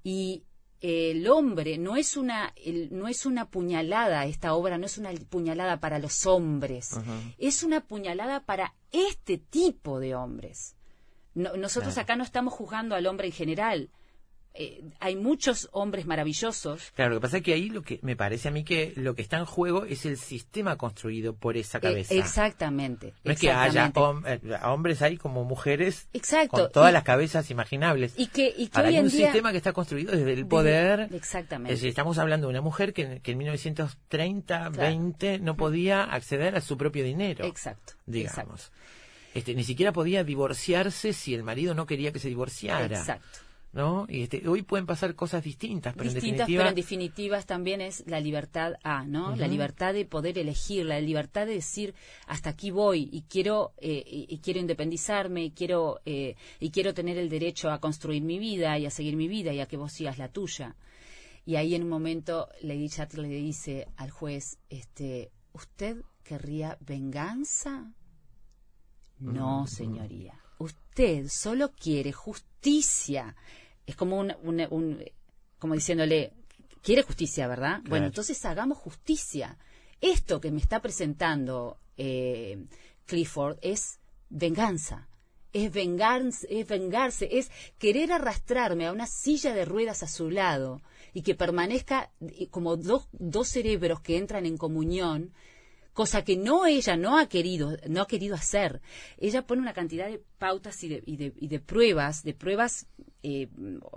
Y el hombre no es una el- no es una puñalada esta obra no es una puñalada para los hombres. Es una puñalada para este tipo de hombres. No- nosotros Claro. acá no estamos juzgando al hombre en general Eh, hay muchos hombres maravillosos Claro, lo que pasa es que ahí lo que me parece a mí que lo que está en juego es el sistema construido por esa cabeza. Eh, exactamente no es que haya hom- eh, hombres ahí como mujeres Exacto, con todas y- las cabezas imaginables. y que, y que Ahora, hoy hay en un día sistema que está construido desde el poder. exactamente Es decir, estamos hablando de una mujer que, en- que en 1930, Claro. 20 no podía acceder a su propio dinero. exacto digamos. exacto, Este, ni siquiera podía divorciarse si el marido no quería que se divorciara. exacto. ¿No? Y este, hoy pueden pasar cosas distintas, pero distintas, en definitiva. pero en definitivas también es la libertad A, ¿no? La libertad de poder elegir, la libertad de decir hasta aquí voy y quiero eh, y, y quiero independizarme y quiero eh, y quiero tener el derecho a construir mi vida y a seguir mi vida y a que vos sigas la tuya. Y ahí en un momento Lady Chatterley le dice al juez, este, ¿usted querría venganza? No, señoría. Usted solo quiere justicia. Es como un, un- un- como diciéndole, quiere justicia, ¿verdad? Bueno, entonces hagamos justicia. Esto que me está presentando eh, Clifford es venganza. Es vengarse, es vengarse, es querer arrastrarme a una silla de ruedas a su lado y que permanezca como dos, dos cerebros que entran en comunión cosa que no ella no ha querido no ha querido hacer. Ella pone una cantidad de pautas y de, y de, y de pruebas de pruebas eh,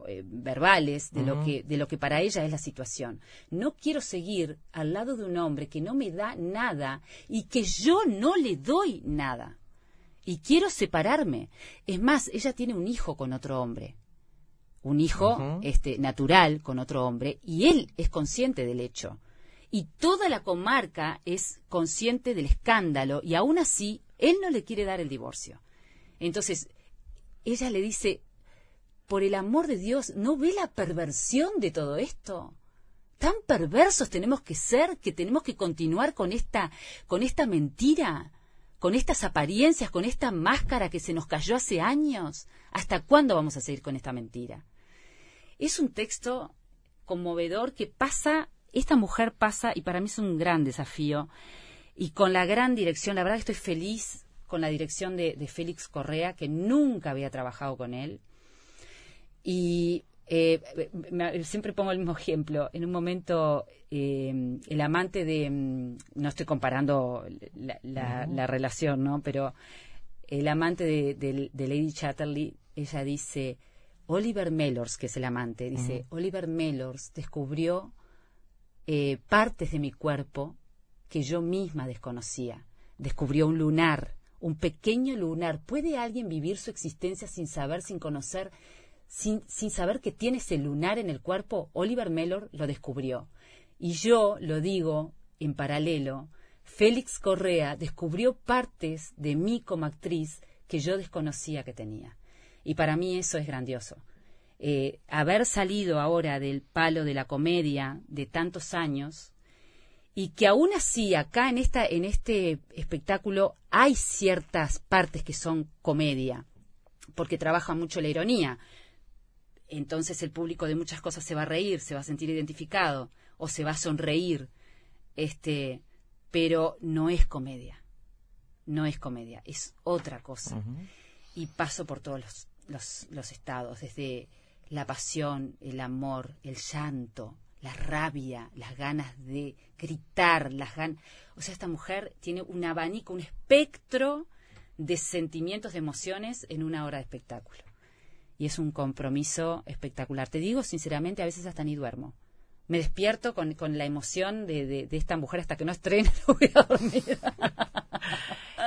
eh, verbales de lo que de lo que para ella es la situación. No quiero seguir al lado de un hombre que no me da nada y que yo no le doy nada. Y quiero separarme. Es más ella tiene un hijo con otro hombre. Un hijo este natural con otro hombre y él es consciente del hecho y toda la comarca es consciente del escándalo y aún así él no le quiere dar el divorcio. Entonces, ella le dice, por el amor de Dios, ¿no ve la perversión de todo esto? Tan perversos tenemos que ser que tenemos que continuar con esta, con esta mentira, con estas apariencias, con esta máscara que se nos cayó hace años. ¿Hasta cuándo vamos a seguir con esta mentira? Es un texto conmovedor que pasa, esta mujer pasa, y para mí es un gran desafío, y con la gran dirección, la verdad que estoy feliz con la dirección de, de Félix Correa, que nunca había trabajado con él. Y eh, me- siempre pongo el mismo ejemplo. En un momento, eh, el amante de. mm, No estoy comparando la, la- la relación, ¿no? Pero el amante de, de- de Lady Chatterley, ella dice. Oliver Mellors, que es el amante, dice: Oliver Mellors descubrió eh, partes de mi cuerpo que yo misma desconocía. Descubrió un lunar, un pequeño lunar. ¿Puede alguien vivir su existencia sin saber, sin conocer sin, sin saber que tiene ese lunar en el cuerpo, Oliver Mellor lo descubrió. Y yo lo digo en paralelo, Félix Correa descubrió partes de mí como actriz que yo desconocía que tenía. Y para mí eso es grandioso. Eh, haber salido ahora del palo de la comedia de tantos años y que aún así acá en esta en este espectáculo hay ciertas partes que son comedia porque trabaja mucho la ironía. Entonces el público de muchas cosas se va a reír se va a sentir identificado o se va a sonreír este pero no es comedia. No es comedia es otra cosa. Y paso por todos los, los, los estados desde la pasión el amor el llanto la rabia, las ganas de gritar, las ganas... O sea, esta mujer tiene un abanico, un espectro de sentimientos, de emociones en una hora de espectáculo. Y es un compromiso espectacular. Te digo, sinceramente, a veces hasta ni duermo. Me despierto con, con la emoción de, de, de, esta mujer hasta que no estrene, no voy a dormir.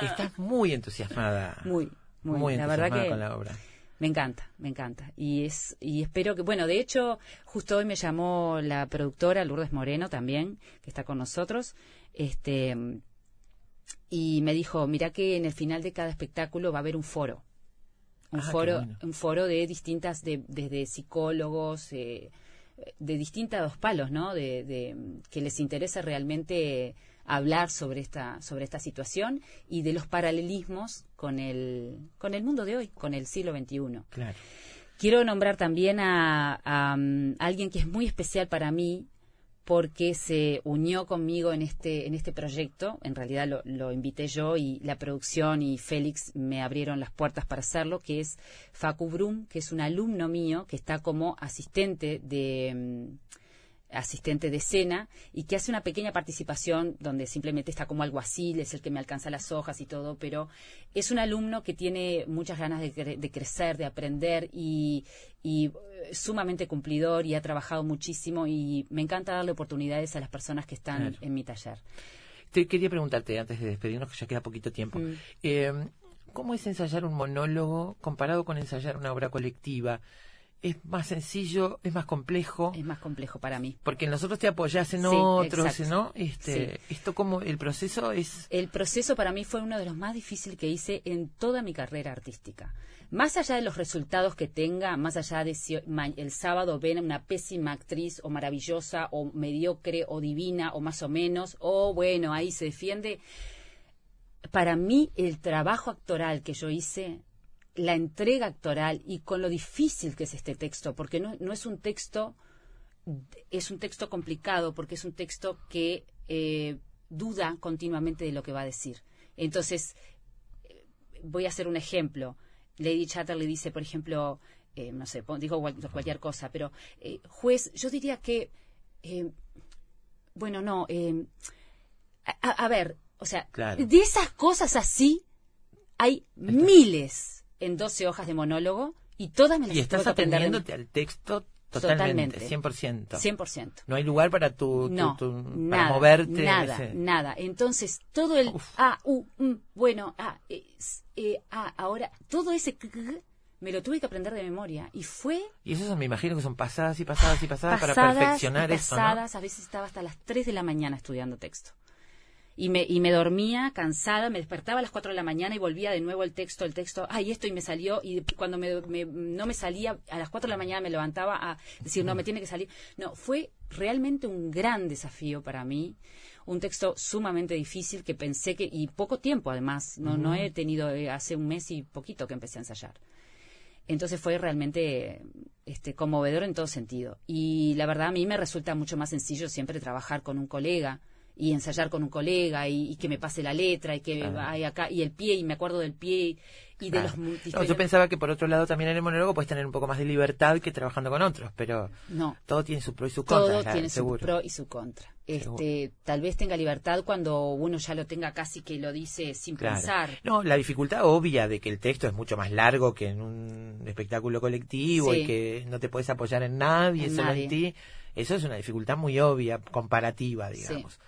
Estás muy entusiasmada. Muy, muy. Muy la entusiasmada verdad que con la obra. Me encanta, me encanta. Y es y espero que, bueno, de hecho, justo hoy me llamó la productora Lourdes Moreno también, que está con nosotros, este y me dijo, mira que en el final de cada espectáculo va a haber un foro. Un Ah, foro, bueno. un foro de distintas, de, desde psicólogos, eh, de distintos palos, ¿no? De, de que les interesa realmente hablar sobre esta sobre esta situación y de los paralelismos con el con el mundo de hoy, con el siglo XXI. Claro. Quiero nombrar también a, a, um, alguien que es muy especial para mí porque se unió conmigo en este en este proyecto. En realidad lo, lo invité yo y la producción y Félix me abrieron las puertas para hacerlo, que es Facu Brum, que es un alumno mío que está como asistente de mm, asistente de escena y que hace una pequeña participación donde simplemente está como alguacil, es el que me alcanza las hojas y todo, pero es un alumno que tiene muchas ganas de, cre- de crecer, de aprender y, y, eh, sumamente cumplidor y ha trabajado muchísimo y me encanta darle oportunidades a las personas que están Claro. en mi taller. Te quería preguntarte antes de despedirnos, que ya queda poquito tiempo. Mm. Eh, ¿Cómo es ensayar un monólogo comparado con ensayar una obra colectiva? ¿Es más sencillo? ¿Es más complejo? Es más complejo para mí. Porque nosotros te apoyás en Sí, otros, exacto. ¿no? Este, Esto como el proceso es... El proceso para mí fue uno de los más difíciles que hice en toda mi carrera artística. Más allá de los resultados que tenga, más allá de si el sábado ven a una pésima actriz o maravillosa o mediocre o divina o más o menos, o bueno, ahí se defiende. Para mí el trabajo actoral que yo hice, la entrega actoral y con lo difícil que es este texto, porque no, no es un texto es un texto complicado porque es un texto que eh, duda continuamente de lo que va a decir. Entonces, eh, voy a hacer un ejemplo. Lady Chatterley dice, por ejemplo, eh, no sé, digo cual- cualquier cosa, pero eh, juez, yo diría que, bueno, no, a, ver, o sea, Claro. de esas cosas así hay miles en 12 hojas de monólogo y todas me las Y estás atendiéndote al texto totalmente, Totalmente. 100%. 100%. No hay lugar para tu, tu- No, tu- para nada, moverte. en nada, ese- nada. Entonces, todo el Uf. ah, u, mm, bueno, ah, eh, eh, ah, ahora, todo ese me lo tuve que aprender de memoria. Y fue Y eso me imagino que son pasadas y pasadas y pasadas, para pasadas perfeccionar y eso, ¿no? pasadas. A veces estaba hasta las 3 de la mañana estudiando texto. Y me, y me dormía cansada, me despertaba a las 4 de la mañana y volvía de nuevo el texto, el texto, ay, esto y me salió. Y cuando me, me- no me salía, a las 4 de la mañana me levantaba a decir, no, me tiene que salir. No, fue realmente un gran desafío para mí. Un texto sumamente difícil que pensé que, y poco tiempo además, no, no he tenido, eh, hace un mes y poquito que empecé a ensayar. Entonces fue realmente este, conmovedor en todo sentido. Y la verdad a mí me resulta mucho más sencillo siempre trabajar con un colega y ensayar con un colega y, y que me pase la letra y que Claro. hay acá y el pie y me acuerdo del pie y de Claro. los No, yo pensaba que por otro lado también en el monólogo puedes tener un poco más de libertad que trabajando con otros, pero no todo tiene su pro y su contra, todo claro, tiene su seguro. pro y su contra. Seguro. Este, tal vez tenga libertad cuando uno ya lo tenga casi que lo dice sin Claro. pensar. No, la dificultad obvia de que el texto es mucho más largo que en un espectáculo colectivo Sí. y que no te puedes apoyar en nadie, En solo nadie. en ti, eso es una dificultad muy obvia, comparativa, digamos.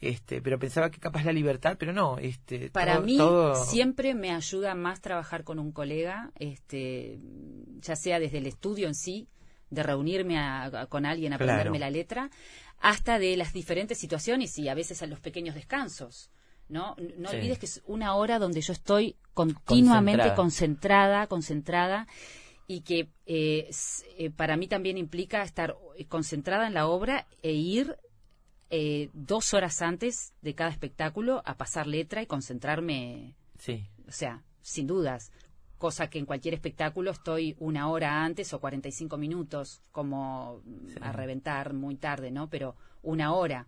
Este, pero pensaba que capaz la libertad, pero no, este, Para todo- mí todo- siempre me ayuda más trabajar con un colega, este, ya sea desde el estudio en sí, de reunirme a- a- con alguien, Claro. aprenderme la letra, hasta de las diferentes situaciones y a veces a los pequeños descansos. No, no Sí. olvides que es una hora donde yo estoy continuamente Concentrada. concentrada, concentrada y que eh, eh, para mí también implica estar eh, concentrada en la obra e ir eh, dos horas antes de cada espectáculo a pasar letra y concentrarme, Sí, o sea, sin dudas. Cosa que en cualquier espectáculo estoy una hora antes o 45 minutos, como a reventar muy tarde, ¿no? Pero una hora.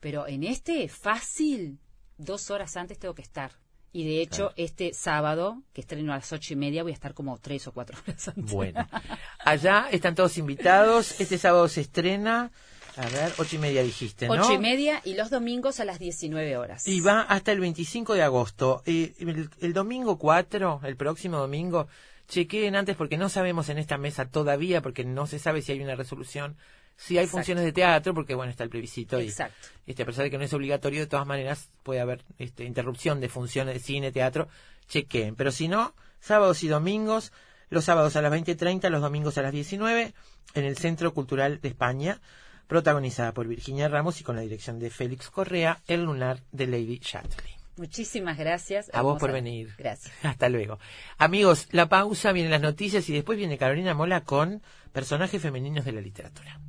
Pero en este, fácil, dos horas antes tengo que estar. Y de hecho, este sábado, que estreno a las ocho y media, voy a estar como tres o cuatro horas antes. bueno. Allá están todos invitados. Este sábado se estrena. A ver, ocho y media dijiste, ¿no? Ocho y media y los domingos a las 19 horas. Y va hasta el 25 de agosto. Eh, el, el domingo 4, el próximo domingo, chequeen antes porque no sabemos en esta mesa todavía, porque no se sabe si hay una resolución, si hay Exacto. funciones de teatro, porque bueno, está el plebiscito. Y, Exacto. este, a pesar de que no es obligatorio, de todas maneras puede haber este, interrupción de funciones de cine, teatro, chequeen. Pero si no, sábados y domingos, los sábados a las 20.30, los domingos a las 19, en el Centro Cultural de España, protagonizada por Virginia Ramos y con la dirección de Félix Correa, El Lunar de Lady Chatterley. Muchísimas gracias. A vos por venir. Gracias. Hasta luego. Amigos, la pausa, vienen las noticias y después viene Carolina Mola con personajes femeninos de la literatura.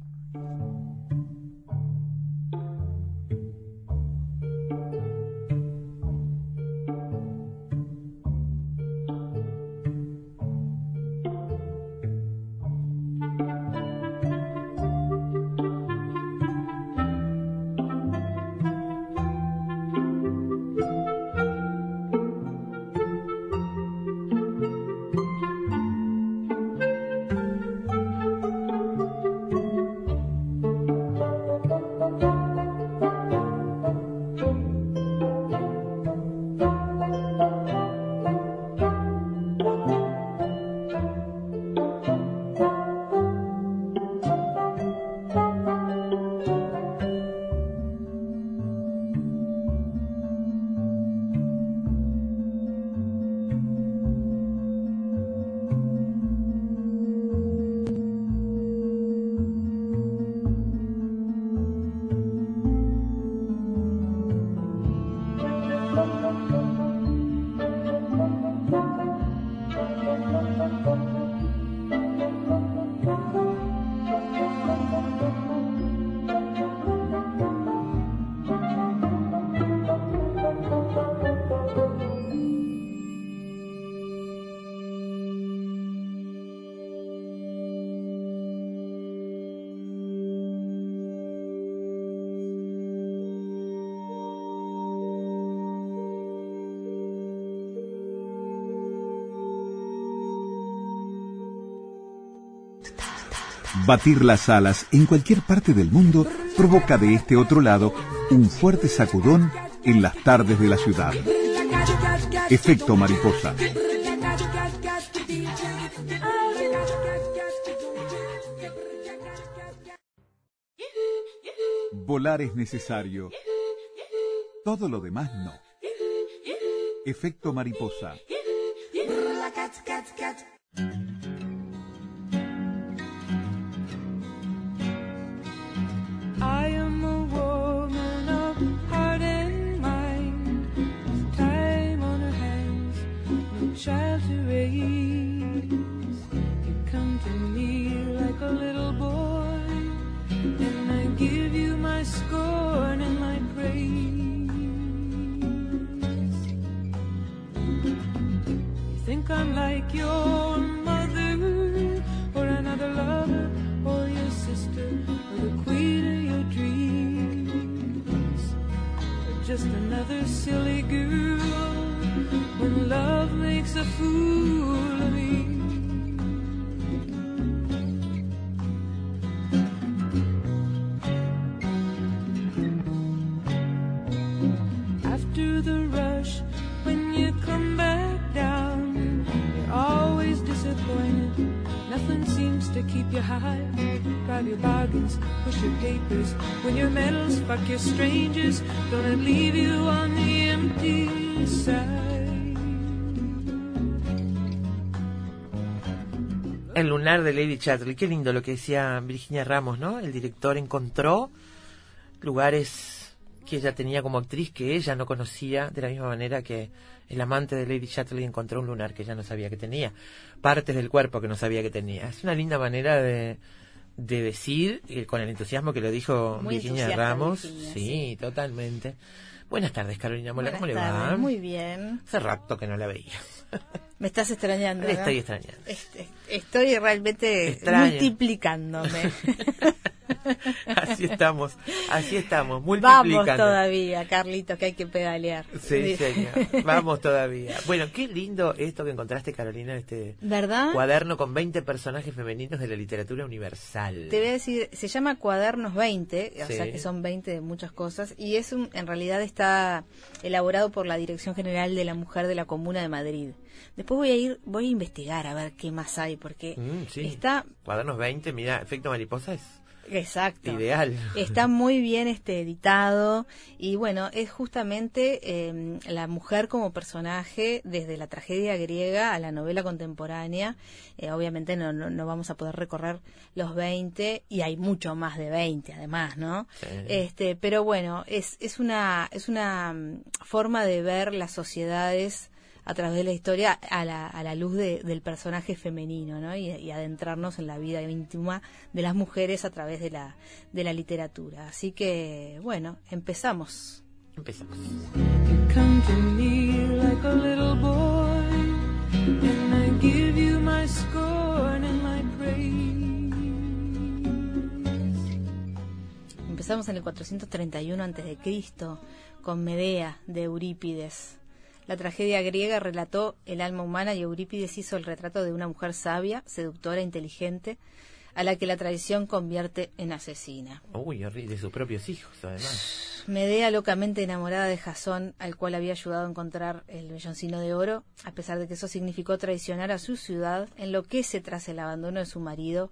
Batir las alas en cualquier parte del mundo provoca de este otro lado un fuerte sacudón en las tardes de la ciudad. Efecto mariposa. Volar es necesario. Todo lo demás no. Efecto mariposa. I'm like your mother, or another lover, or your sister, or the queen of your dreams, or just another silly girl when love makes a fool keep you high. grab your bargains, push your papers, win your medals, fuck your strangers. Don't let leave you on the empty side. El lunar de Lady Chatterley. Qué lindo lo que decía Virginia Ramos, ¿no? El director encontró lugares que ella tenía como actriz que ella no conocía, de la misma manera que el amante de Lady Chatterley encontró un lunar que ella no sabía que tenía, partes del cuerpo que no sabía que tenía. Es una linda manera de, de decir, eh, con el entusiasmo que lo dijo Muy Virginia Ramos. Virginia, sí, sí. totalmente. Buenas tardes, Carolina Mola, ¿cómo le va? Muy bien. Hace rato que no la veía. Me estás extrañando. Estoy extrañando. Estoy realmente multiplicándome. Así estamos, así estamos, Vamos multiplicando. todavía, Carlitos, que hay que pedalear. Sí, señor. Vamos todavía. Bueno, qué lindo esto que encontraste, Carolina, este ¿Verdad? cuaderno con 20 personajes femeninos de la literatura universal. Te voy a decir, se llama Cuadernos 20, o sea que son 20 de muchas cosas, y es un, en realidad está elaborado por la Dirección General de la Mujer de la Comuna de Madrid. Después voy a ir, voy a investigar a ver qué más hay, porque Mm, sí. está, Cuadernos 20, mira, efecto mariposa es exacto, ideal. Está muy bien este editado y bueno, es justamente eh, la mujer como personaje desde la tragedia griega a la novela contemporánea. Eh, obviamente no, no, no vamos a poder recorrer los 20 y hay mucho más de 20 además, ¿no? Sí. Este, pero bueno, es, es una, es una mm, forma de ver las sociedades a través de la historia a la, a la luz de- del personaje femenino, ¿no? Y, y adentrarnos en la vida íntima de las mujeres a través de la, de la literatura. Así que, bueno, empezamos. Empezamos. Empezamos en el 431 a.C. con Medea de Eurípides. La tragedia griega relató el alma humana y Eurípides hizo el retrato de una mujer sabia, seductora, inteligente, a la que la tradición convierte en asesina. Uy, de sus propios hijos, además. Medea, locamente enamorada de Jasón, al cual había ayudado a encontrar el melloncino de oro, a pesar de que eso significó traicionar a su ciudad, enloquece tras el abandono de su marido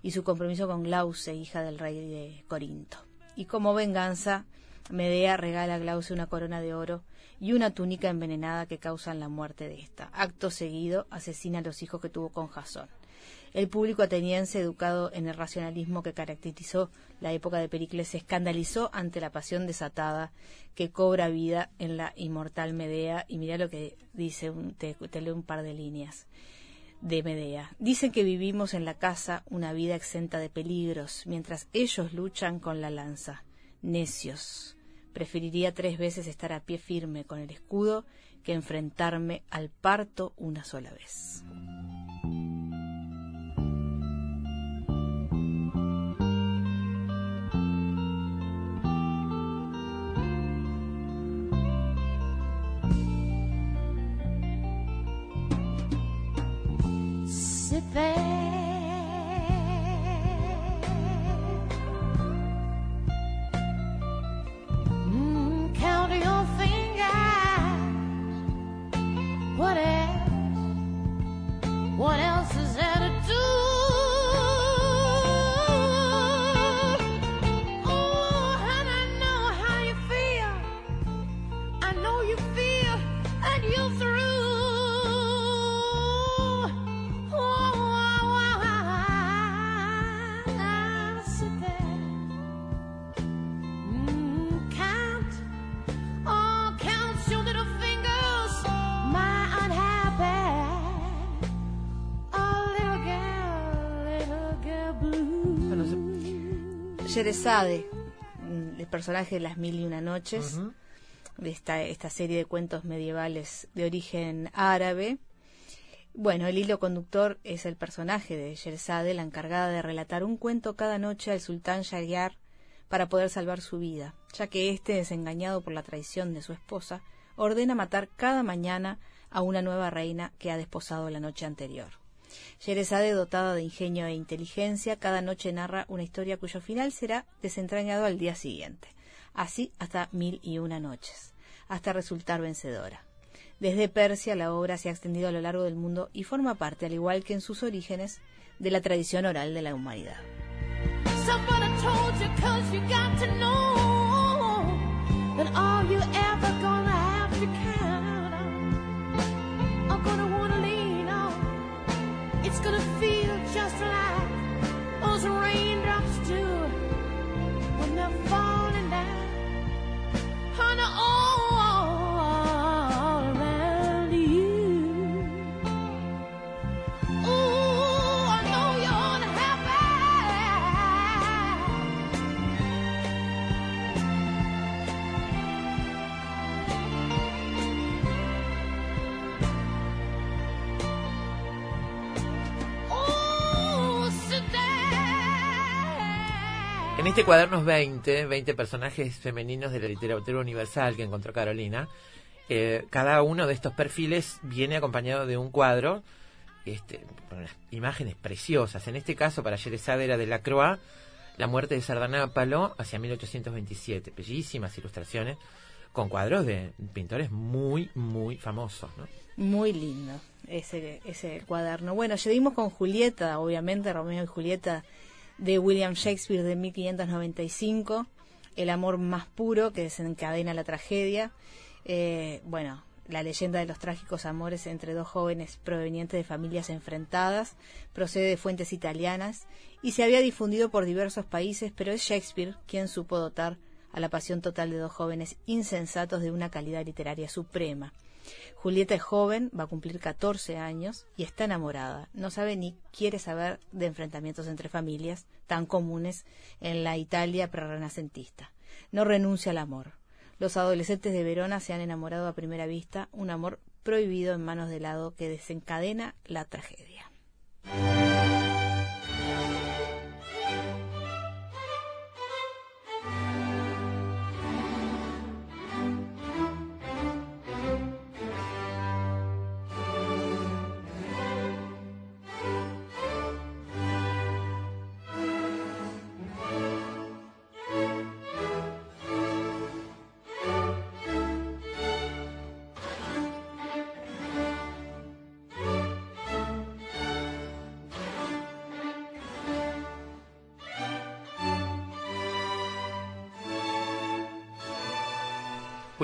y su compromiso con Glauce, hija del rey de Corinto. Y como venganza, Medea regala a Glauce una corona de oro y una túnica envenenada que causan la muerte de esta. Acto seguido, asesina a los hijos que tuvo con Jasón. El público ateniense, educado en el racionalismo que caracterizó la época de Pericles, se escandalizó ante la pasión desatada que cobra vida en la inmortal Medea. Y mira lo que dice, un- te, te leo un par de líneas de Medea. Dicen que vivimos en la casa una vida exenta de peligros, mientras ellos luchan con la lanza. Necios. Preferiría tres veces estar a pie firme con el escudo que enfrentarme al parto una sola vez. What else? What else is there Sherezade, mm, el personaje de las mil y una noches, de esta, esta serie de cuentos medievales de origen árabe. Bueno, el hilo conductor es el personaje de Sherzade, la encargada de relatar un cuento cada noche al sultán Shahryar para poder salvar su vida, ya que éste, desengañado por la traición de su esposa, ordena matar cada mañana a una nueva reina que ha desposado la noche anterior. Sherazade, dotada de ingenio e inteligencia, cada noche narra una historia cuyo final será desentrañado al día siguiente. Así hasta mil y una noches, hasta resultar vencedora. Desde Persia la obra se ha extendido a lo largo del mundo y forma parte, al igual que en sus orígenes, de la tradición oral de la humanidad. It's gonna feel just like those raindrops este cuadernos 20, 20 personajes femeninos de la literatura universal que encontró Carolina, eh, cada uno de estos perfiles viene acompañado de un cuadro este, con imágenes preciosas. En este caso, para Yerezade era de la Croix, la muerte de Sardanápalo hacia 1827. Bellísimas ilustraciones con cuadros de pintores muy, muy famosos. ¿no? Muy lindo ese, ese cuaderno. Bueno, seguimos con Julieta, obviamente, Romeo y Julieta de William Shakespeare de 1595, El amor más puro que desencadena la tragedia. Eh, bueno, la leyenda de los trágicos amores entre dos jóvenes provenientes de familias enfrentadas procede de fuentes italianas y se había difundido por diversos países, pero es Shakespeare quien supo dotar a la pasión total de dos jóvenes insensatos de una calidad literaria suprema. Julieta es joven, va a cumplir 14 años y está enamorada. No sabe ni quiere saber de enfrentamientos entre familias tan comunes en la Italia prerrenacentista. No renuncia al amor. Los adolescentes de Verona se han enamorado a primera vista, un amor prohibido en manos del lado que desencadena la tragedia.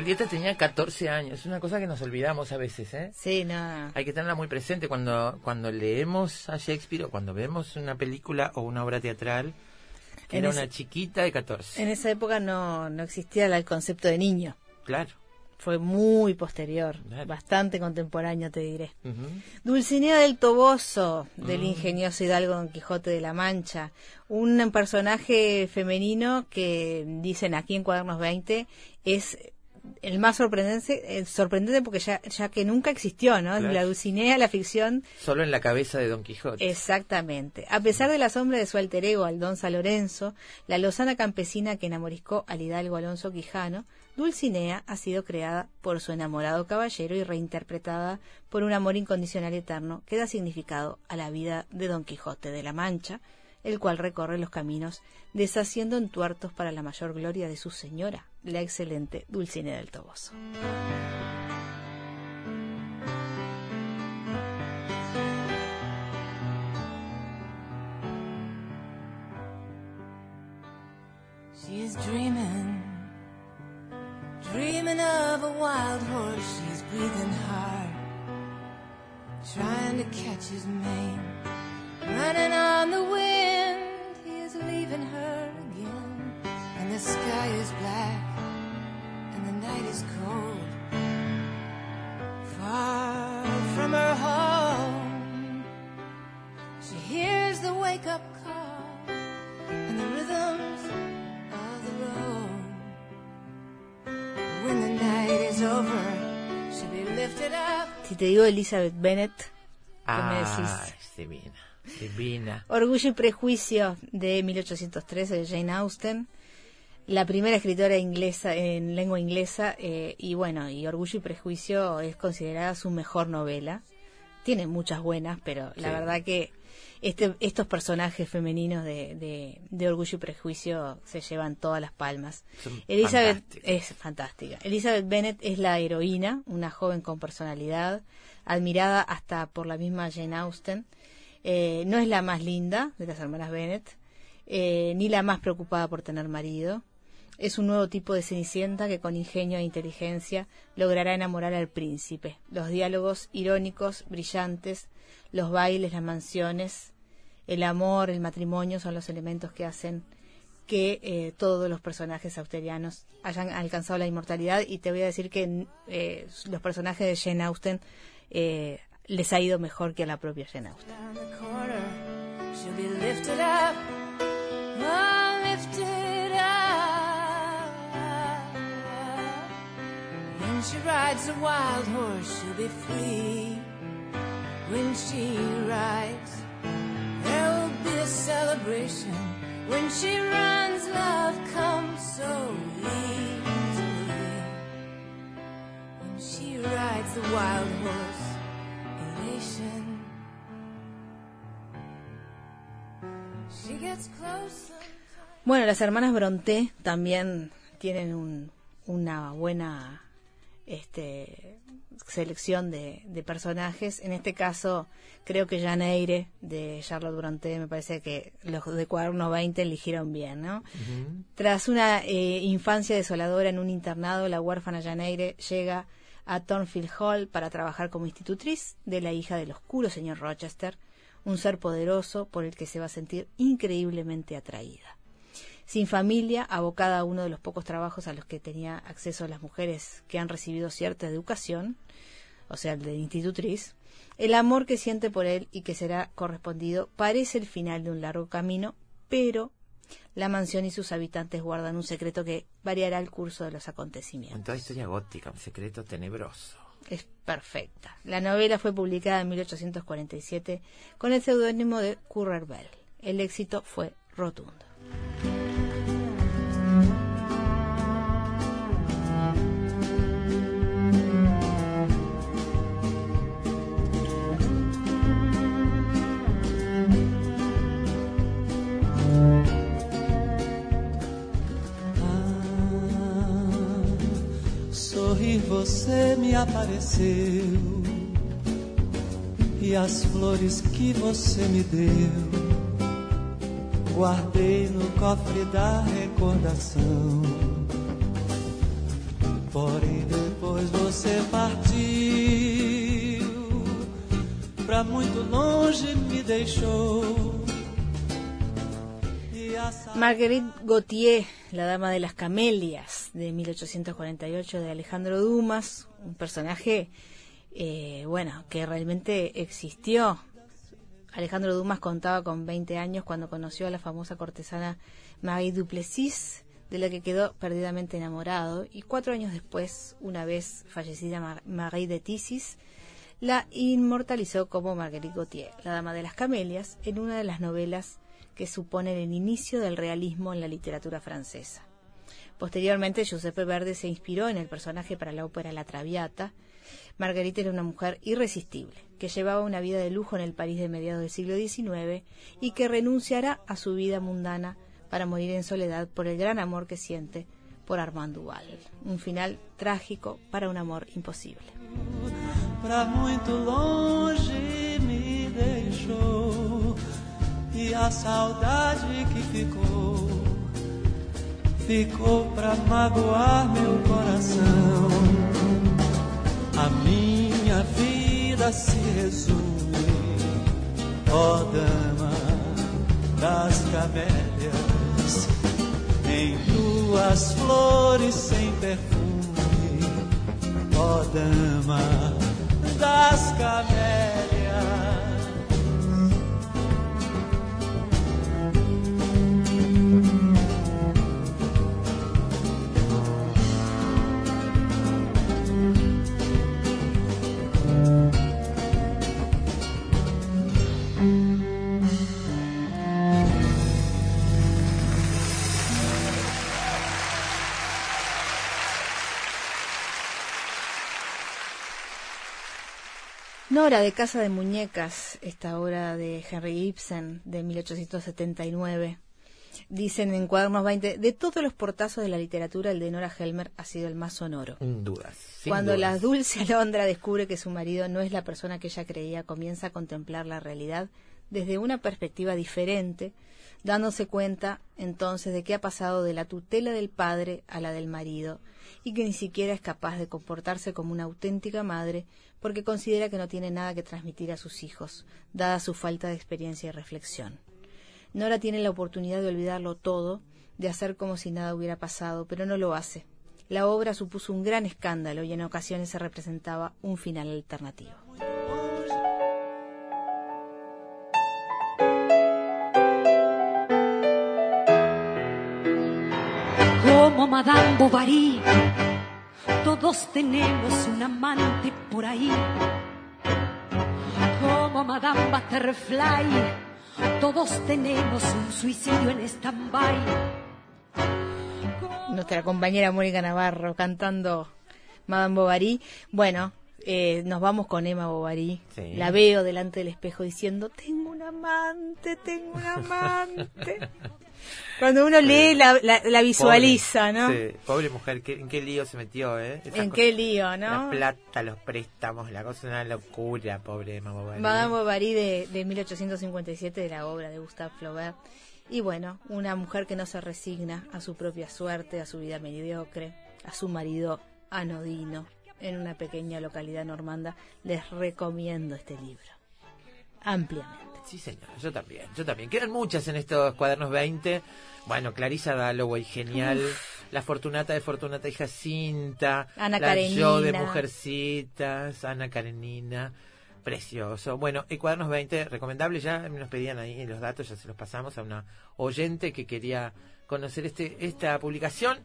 Julieta tenía 14 años, es una cosa que nos olvidamos a veces, ¿eh? Sí, no. Hay que tenerla muy presente cuando, cuando leemos a Shakespeare o cuando vemos una película o una obra teatral. que En Era ese- una chiquita de 14. En esa época no, no existía el concepto de niño. Claro. Fue muy posterior, Claro. bastante contemporáneo, te diré. Dulcinea del Toboso, del Mm. ingenioso hidalgo Don Quijote de la Mancha. Un personaje femenino que dicen aquí en Cuadernos 20 es el más sorprendente, eh, sorprendente porque ya, ya que nunca existió, ¿no? Claro. La Dulcinea, la ficción, Solo en la cabeza de Don Quijote. Exactamente. A pesar de la sombra de su alter ego, Aldonza Lorenzo, la lozana campesina que enamoriscó al hidalgo Alonso Quijano, Dulcinea ha sido creada por su enamorado caballero y reinterpretada por un amor incondicional eterno que da significado a la vida de Don Quijote de la Mancha, el cual recorre los caminos deshaciendo entuertos para la mayor gloria de su señora, la excelente Dulcinea del Toboso. She's dreaming, dreaming of a wild horse. She's breathing hard, trying to catch his mane. Running on the wind, he is leaving her again. And the sky is black, night is cold. Far from her home, she hears the wake up call and the rhythms of the road. When the night is over, she'll be lifted up. Si te digo Elizabeth Bennet, ¿qué me Ah, decís? es divina. Divina. Orgullo y Prejuicio de 1813 de Jane Austen, la primera escritora inglesa en lengua inglesa eh, y bueno, y Orgullo y Prejuicio es considerada su mejor novela. Tiene muchas buenas, pero la Sí. verdad que este, estos personajes femeninos de, de, de Orgullo y Prejuicio se llevan todas las palmas. Son Elizabeth es fantástica. Elizabeth Bennet es la heroína, una joven con personalidad, admirada hasta por la misma Jane Austen. Eh, no es la más linda de las hermanas Bennet. eh, ni la más preocupada por tener marido. Es un nuevo tipo de Cenicienta que con ingenio e inteligencia logrará enamorar al príncipe. Los diálogos irónicos, brillantes, los bailes, las mansiones, el amor, el matrimonio son los elementos que hacen que eh, todos los personajes austerianos hayan alcanzado la inmortalidad y te voy a decir que eh, los personajes de Jane Austen eh, les ha ido mejor que a la propia Jane Austen. She rides a wild horse, she'll be free. When she rides, there will be a celebration. When she runs, love comes so easily. When she rides the wild horse, elation. She gets close. Bueno, las hermanas Bronté también tienen un- una buena este, selección de, de personajes. En este caso, creo que Jane Eyre de Charlotte Bronté, me parece que los de Cuaderno 20 eligieron bien, ¿no? Tras una eh, infancia desoladora en un internado, la huérfana Jane Eyre llega a Thornfield Hall para trabajar como institutriz de la hija del oscuro señor Rochester, un ser poderoso por el que se va a sentir increíblemente atraída. Sin familia, abocada a uno de los pocos trabajos a los que tenía acceso las mujeres que han recibido cierta educación, o sea, el de institutriz, el amor que siente por él y que será correspondido parece el final de un largo camino, pero la mansión y sus habitantes guardan un secreto que variará el curso de los acontecimientos. Con toda historia gótica, un secreto tenebroso. Es perfecta. La novela fue publicada en 1847 con el seudónimo de Currer Bell. El éxito fue rotundo. Você me apareceu e as flores que você me deu guardei no cofre da recordação. Porém depois você partiu pra muito longe me deixou. Marguerite Gautier, la dama de las camelias, de 1848, de Alejandro Dumas, un personaje, eh, bueno, que realmente existió. Alejandro Dumas contaba con 20 años cuando conoció a la famosa cortesana Marie Duplessis, de la que quedó perdidamente enamorado, y cuatro años después, una vez fallecida Mar- Marie de Tissis, la inmortalizó como Marguerite Gautier, la dama de las camelias, en una de las novelas que suponen el inicio del realismo en la literatura francesa. Posteriormente, Giuseppe Verdi se inspiró en el personaje para la ópera La Traviata. Marguerite era una mujer irresistible, que llevaba una vida de lujo en el París de mediados del siglo XIX y que renunciará a su vida mundana para morir en soledad por el gran amor que siente por Armand Duval. Un final trágico para un amor imposible. e a saudade que ficou ficou pra magoar meu coração. A minha vida se resume, ó dama das camélias, em duas flores sem perfume, ó dama das camélias. Nora de Casa de Muñecas, esta obra de Henry Ibsen de 1879. Dicen en Cuadernos 20, de todos los portazos de la literatura, el de Nora Helmer ha sido el más sonoro. Sin dudas. sin Cuando dudas. la dulce Alondra descubre que su marido no es la persona que ella creía, comienza a contemplar la realidad desde una perspectiva diferente, dándose cuenta entonces de que ha pasado de la tutela del padre a la del marido y que ni siquiera es capaz de comportarse como una auténtica madre porque considera que no tiene nada que transmitir a sus hijos, dada su falta de experiencia y reflexión. Nora tiene la oportunidad de olvidarlo todo, de hacer como si nada hubiera pasado, pero no lo hace. La obra supuso un gran escándalo y en ocasiones se representaba un final alternativo. Madame Bovary. Todos tenemos un amante por ahí. Como Madame Butterfly. Todos tenemos un suicidio en stand-by. Nuestra compañera Mónica Navarro cantando Madame Bovary. Bueno, eh, nos vamos con Emma Bovary. Sí. La veo delante del espejo diciendo, tengo un amante, tengo un amante. Cuando uno lee, la, la- la visualiza, Pobre, ¿no? sí, pobre mujer, ¿qué- ¿en qué lío se metió, eh? Esa En qué lío, La ¿no? plata, los préstamos, la cosa es una locura, pobre Mamá Bovary. Madame Bovary de, de 1857 de la obra de Gustave Flaubert. Y bueno, una mujer que no se resigna a su propia suerte, a su vida mediocre, a su marido anodino en una pequeña localidad normanda. Les recomiendo este libro. Ampliamente. Sí, señor, yo también, yo también. Quedan muchas en estos cuadernos 20. Bueno, Clarisa Dalloway, genial. La Fortunata de Fortunata y Jacinta. Ana la Yo de Karenina. Mujercitas. Ana Karenina. Precioso. Bueno, y cuadernos 20, recomendable ya. Nos pedían ahí los datos, ya se los pasamos a una oyente que quería conocer este esta publicación.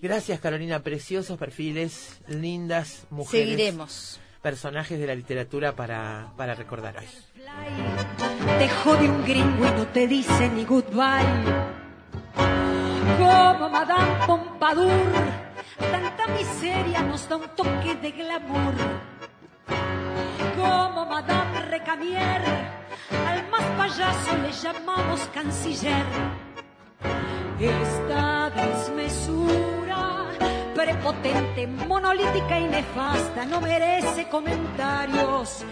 Gracias, Carolina. Preciosos perfiles, lindas mujeres. Seguiremos. Personajes de la literatura para, para recordar hoy. Te jode un gringo y no te dice ni goodbye. Como Madame Pompadour, tanta miseria nos da un toque de glamour. Como Madame Recamier, al más payaso le llamamos canciller. Esta desmesura, prepotente, monolítica y nefasta, no merece comentarios,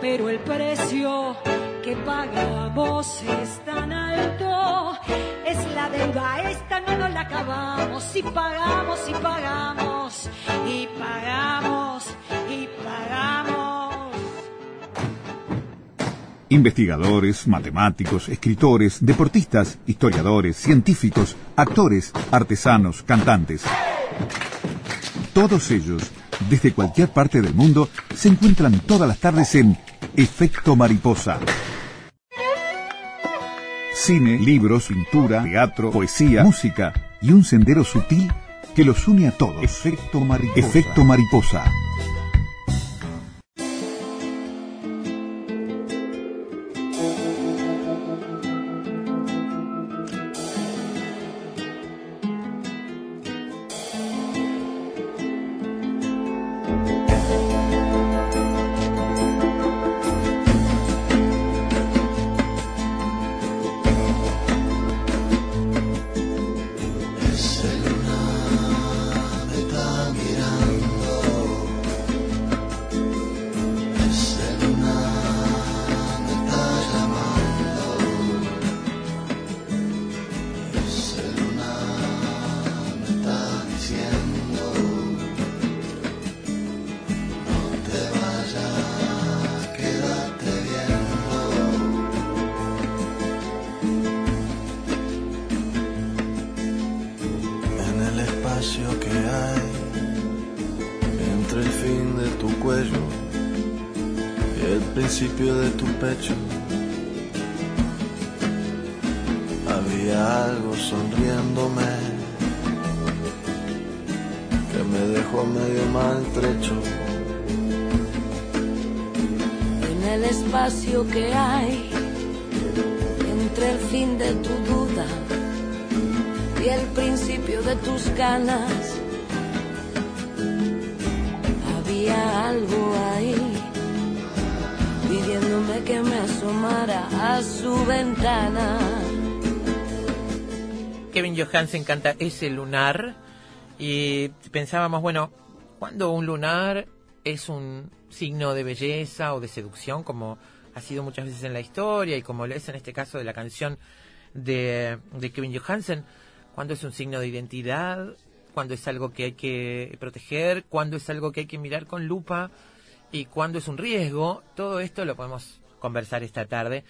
pero el precio que pagamos es tan alto, es la deuda, esta no nos la acabamos, y pagamos, y pagamos, y pagamos, y pagamos. Investigadores, matemáticos, escritores, deportistas, historiadores, científicos, actores, artesanos, cantantes. Todos ellos, desde cualquier parte del mundo, se encuentran todas las tardes en Efecto Mariposa. Cine, libros, pintura, teatro, poesía, música y un sendero sutil que los une a todos. Efecto Mariposa. Efecto Mariposa. Ese lunar y pensábamos, bueno, ¿cuándo un lunar es un signo de belleza o de seducción, como ha sido muchas veces en la historia y como lo es en este caso de la canción de, de Kevin Johansen? ¿Cuándo es un signo de identidad? ¿Cuándo es algo que hay que proteger? ¿Cuándo es algo que hay que mirar con lupa? ¿Y cuándo es un riesgo? Todo esto lo podemos conversar esta tarde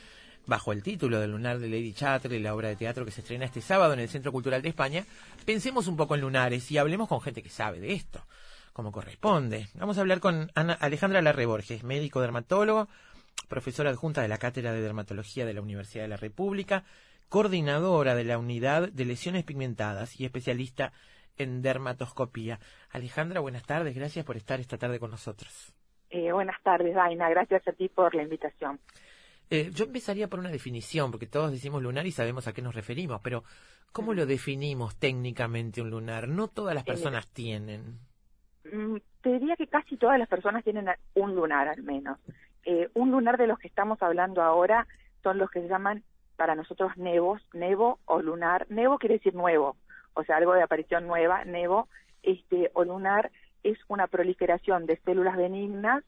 bajo el título del lunar de Lady Chatterley, la obra de teatro que se estrena este sábado en el Centro Cultural de España. Pensemos un poco en lunares y hablemos con gente que sabe de esto, como corresponde. Vamos a hablar con Ana Alejandra Larre Borges, médico dermatólogo, profesora adjunta de la Cátedra de Dermatología de la Universidad de la República, coordinadora de la Unidad de Lesiones Pigmentadas y especialista en dermatoscopía. Alejandra, buenas tardes, gracias por estar esta tarde con nosotros. Eh, buenas tardes, Daina. Gracias a ti por la invitación. Eh, yo empezaría por una definición, porque todos decimos lunar y sabemos a qué nos referimos, pero ¿cómo lo definimos técnicamente un lunar? No todas las Eh, personas tienen. Mm, Te diría que casi todas las personas tienen un lunar al menos. Eh, un lunar de los que estamos hablando ahora son los que se llaman para nosotros nevos, nevo o lunar. Nevo quiere decir nuevo, o sea, algo de aparición nueva, nevo. Este, o lunar es una proliferación de células benignas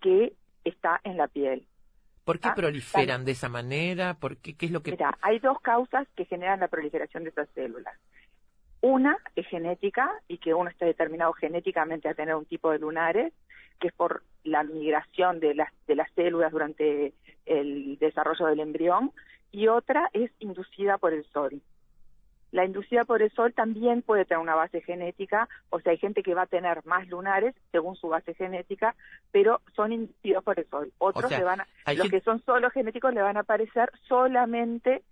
que está en la piel. ¿Por qué Ah, proliferan de esa manera? ¿Por qué, ¿Qué es lo que...? Mira, hay dos causas que generan la proliferación de esas células. Una es genética y que uno está determinado genéticamente a tener un tipo de lunares, que es por la migración de las, de las células durante el desarrollo del embrión, y otra es inducida por el sol. La inducida por el sol también puede tener una base genética, o sea, hay gente que va a tener más lunares según su base genética, pero son inducidos por el sol. Otros sea, le van a, los gente- que son solo genéticos le van a aparecer solamente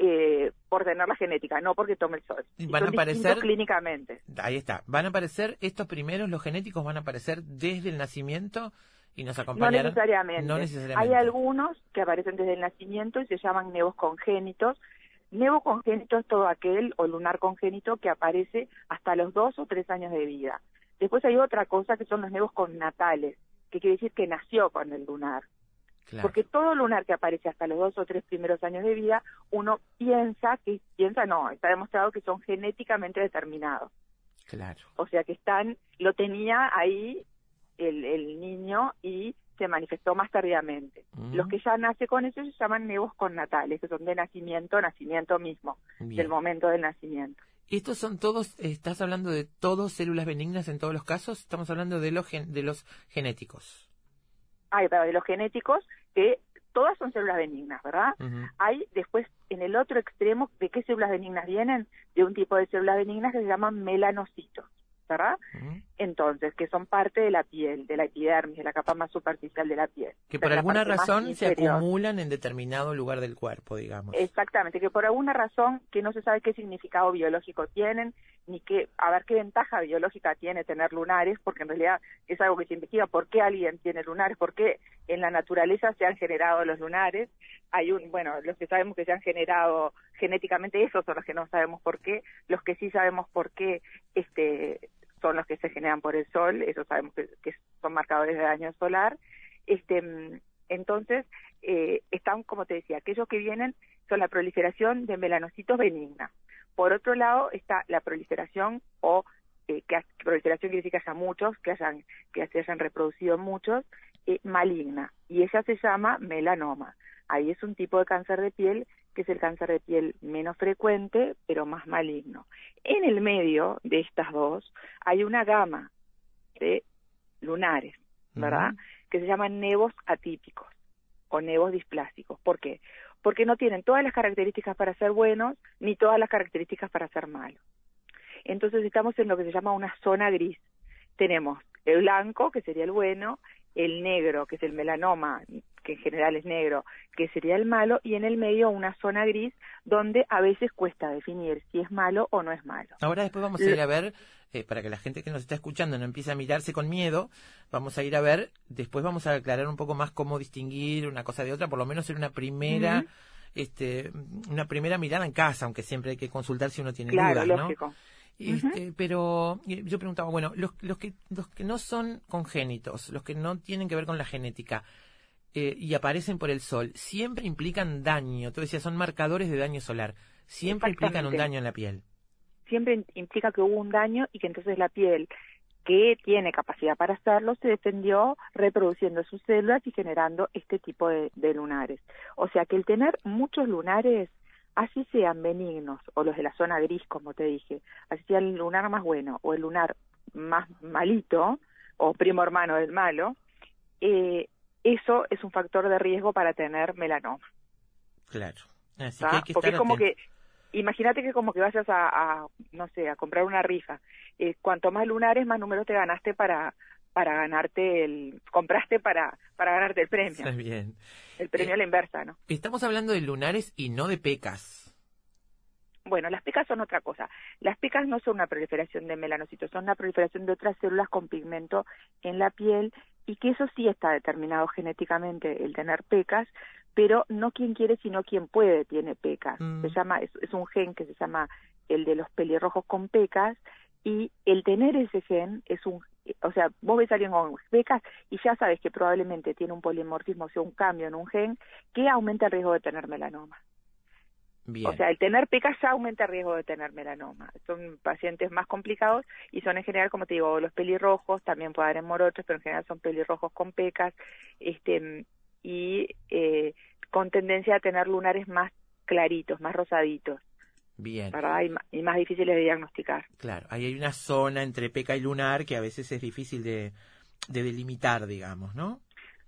eh, por tener la genética, no porque tome el sol. Van a aparecer- clínicamente. Ahí está. ¿Van a aparecer estos primeros, los genéticos van a aparecer desde el nacimiento y nos No acompañarán? necesariamente. No necesariamente. Hay algunos que aparecen desde el nacimiento y se llaman nevos congénitos. Nevo congénito es todo aquel o lunar congénito que aparece hasta los dos o tres años de vida. Después hay otra cosa que son los nevos connatales, que quiere decir que nació con el lunar. Claro. Porque todo lunar que aparece hasta los dos o tres primeros años de vida, uno piensa que, piensa no, está demostrado que son genéticamente determinados. Claro. O sea que están, lo tenía ahí el, el niño y se manifestó más tardíamente. Los que ya nace con eso se llaman nevos connatales, que son de nacimiento, nacimiento mismo, Bien. del momento del nacimiento. ¿Estos son todos, estás hablando de todos células benignas en todos los casos? Estamos hablando de los, gen- de los genéticos. Hay pero de los genéticos que todas son células benignas, ¿verdad? Hay después en el otro extremo, ¿de qué células benignas vienen? De un tipo de células benignas que se llaman melanocitos, ¿verdad? Entonces, que son parte de la piel, de la epidermis, de la capa más superficial de la piel. Que por alguna razón se acumulan en determinado lugar del cuerpo, digamos. Exactamente, que por alguna razón que no se sabe qué significado biológico tienen, ni qué, a ver qué ventaja biológica tiene tener lunares, porque en realidad es algo que se investiga por qué alguien tiene lunares, por qué en la naturaleza se han generado los lunares. Hay un, bueno, los que sabemos que se han generado genéticamente, esos son los que no sabemos por qué, los que sí sabemos por qué, este, son los que se generan por el sol, esos sabemos que, son marcadores de daño solar. Este, entonces, eh, están, como te decía, aquellos que vienen son la proliferación de melanocitos benigna. Por otro lado está la proliferación o eh, que proliferación quiere decir que haya muchos, que hayan que se hayan reproducido muchos, eh, maligna y ella se llama melanoma. Ahí es un tipo de cáncer de piel que es el cáncer de piel menos frecuente, pero más maligno. En el medio de estas dos hay una gama de lunares, ¿verdad? Que se llaman nevos atípicos o nevos displásicos. ¿Por qué? Porque no tienen todas las características para ser buenos ni todas las características para ser malos. Entonces estamos en lo que se llama una zona gris. Tenemos el blanco, que sería el bueno, el negro, que es el melanoma, que en general es negro, que sería el malo, y en el medio una zona gris donde a veces cuesta definir si es malo o no es malo. Ahora después vamos a ir a ver, eh, para que la gente que nos está escuchando no empiece a mirarse con miedo, vamos a ir a ver, después vamos a aclarar un poco más cómo distinguir una cosa de otra, por lo menos en una primera, este, una primera mirada en casa, aunque siempre hay que consultar si uno tiene Claro, dudas, ¿no? lógico. Este, Pero eh, yo preguntaba, bueno, los, los, que, los que no son congénitos, los que no tienen que ver con la genética, eh, y aparecen por el sol, siempre implican daño. Tú decías, son marcadores de daño solar. Siempre implican un daño en la piel. siempre implica que hubo un daño y que entonces la piel que tiene capacidad para hacerlo se defendió reproduciendo sus células y generando este tipo de, de lunares. O sea que el tener muchos lunares, así sean benignos o los de la zona gris, como te dije, así sea el lunar más bueno o el lunar más malito o primo hermano del malo, eh, eso es un factor de riesgo para tener melanoma. Claro. Así que hay que Porque estar es como que, imagínate que como que vayas a, a, no sé, a comprar una rifa. Eh, cuanto más lunares, más números te ganaste para para ganarte el, compraste para para ganarte el premio, Está bien. el premio a la inversa, ¿no? Estamos hablando de lunares y no de pecas. Bueno, las pecas son otra cosa. Las pecas no son una proliferación de melanocitos, son una proliferación de otras células con pigmento en la piel y que eso sí está determinado genéticamente el tener pecas, pero no quien quiere, sino quien puede tiene pecas. Mm. Se llama es, es un gen que se llama el de los pelirrojos con pecas y el tener ese gen es un o sea, vos ves a alguien con pecas y ya sabes que probablemente tiene un polimorfismo, o sea, un cambio en un gen que aumenta el riesgo de tener melanoma. Bien. O sea, el tener pecas ya aumenta el riesgo de tener melanoma. Son pacientes más complicados y son en general, como te digo, los pelirrojos, también puede haber en morochos, pero en general son pelirrojos con pecas, este, y eh, con tendencia a tener lunares más claritos, más rosaditos, Bien. ¿verdad? Y, y más difíciles de diagnosticar. Claro, ahí hay una zona entre peca y lunar que a veces es difícil de, de delimitar, digamos, ¿no?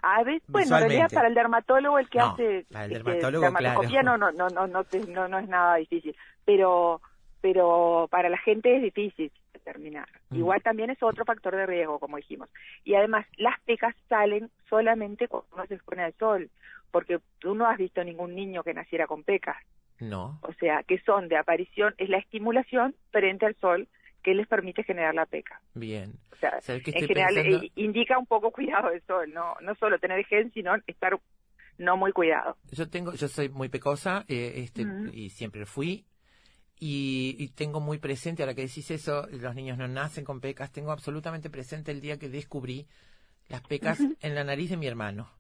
A veces, bueno, en realidad para el dermatólogo el que No, hace para el este, dermatólogo, dermatoscopía claro. no, no, no, no, no, te- no, no es nada difícil, pero, pero para la gente es difícil determinar. Mm. Igual también es otro factor de riesgo, como dijimos. Y además, las pecas salen solamente cuando uno se expone al sol, porque tú no has visto ningún niño que naciera con pecas. No. O sea, que son de aparición, es la estimulación frente al sol que les permite generar la peca. Bien. O sea, ¿Sabes qué en general pensando? eh, indica un poco cuidado del sol, no, no solo tener gen, sino estar no muy cuidado. Yo tengo, yo soy muy pecosa, eh, este, y siempre fui, y, y tengo muy presente, ahora que decís eso, los niños no nacen con pecas, tengo absolutamente presente el día que descubrí las pecas en la nariz de mi hermano.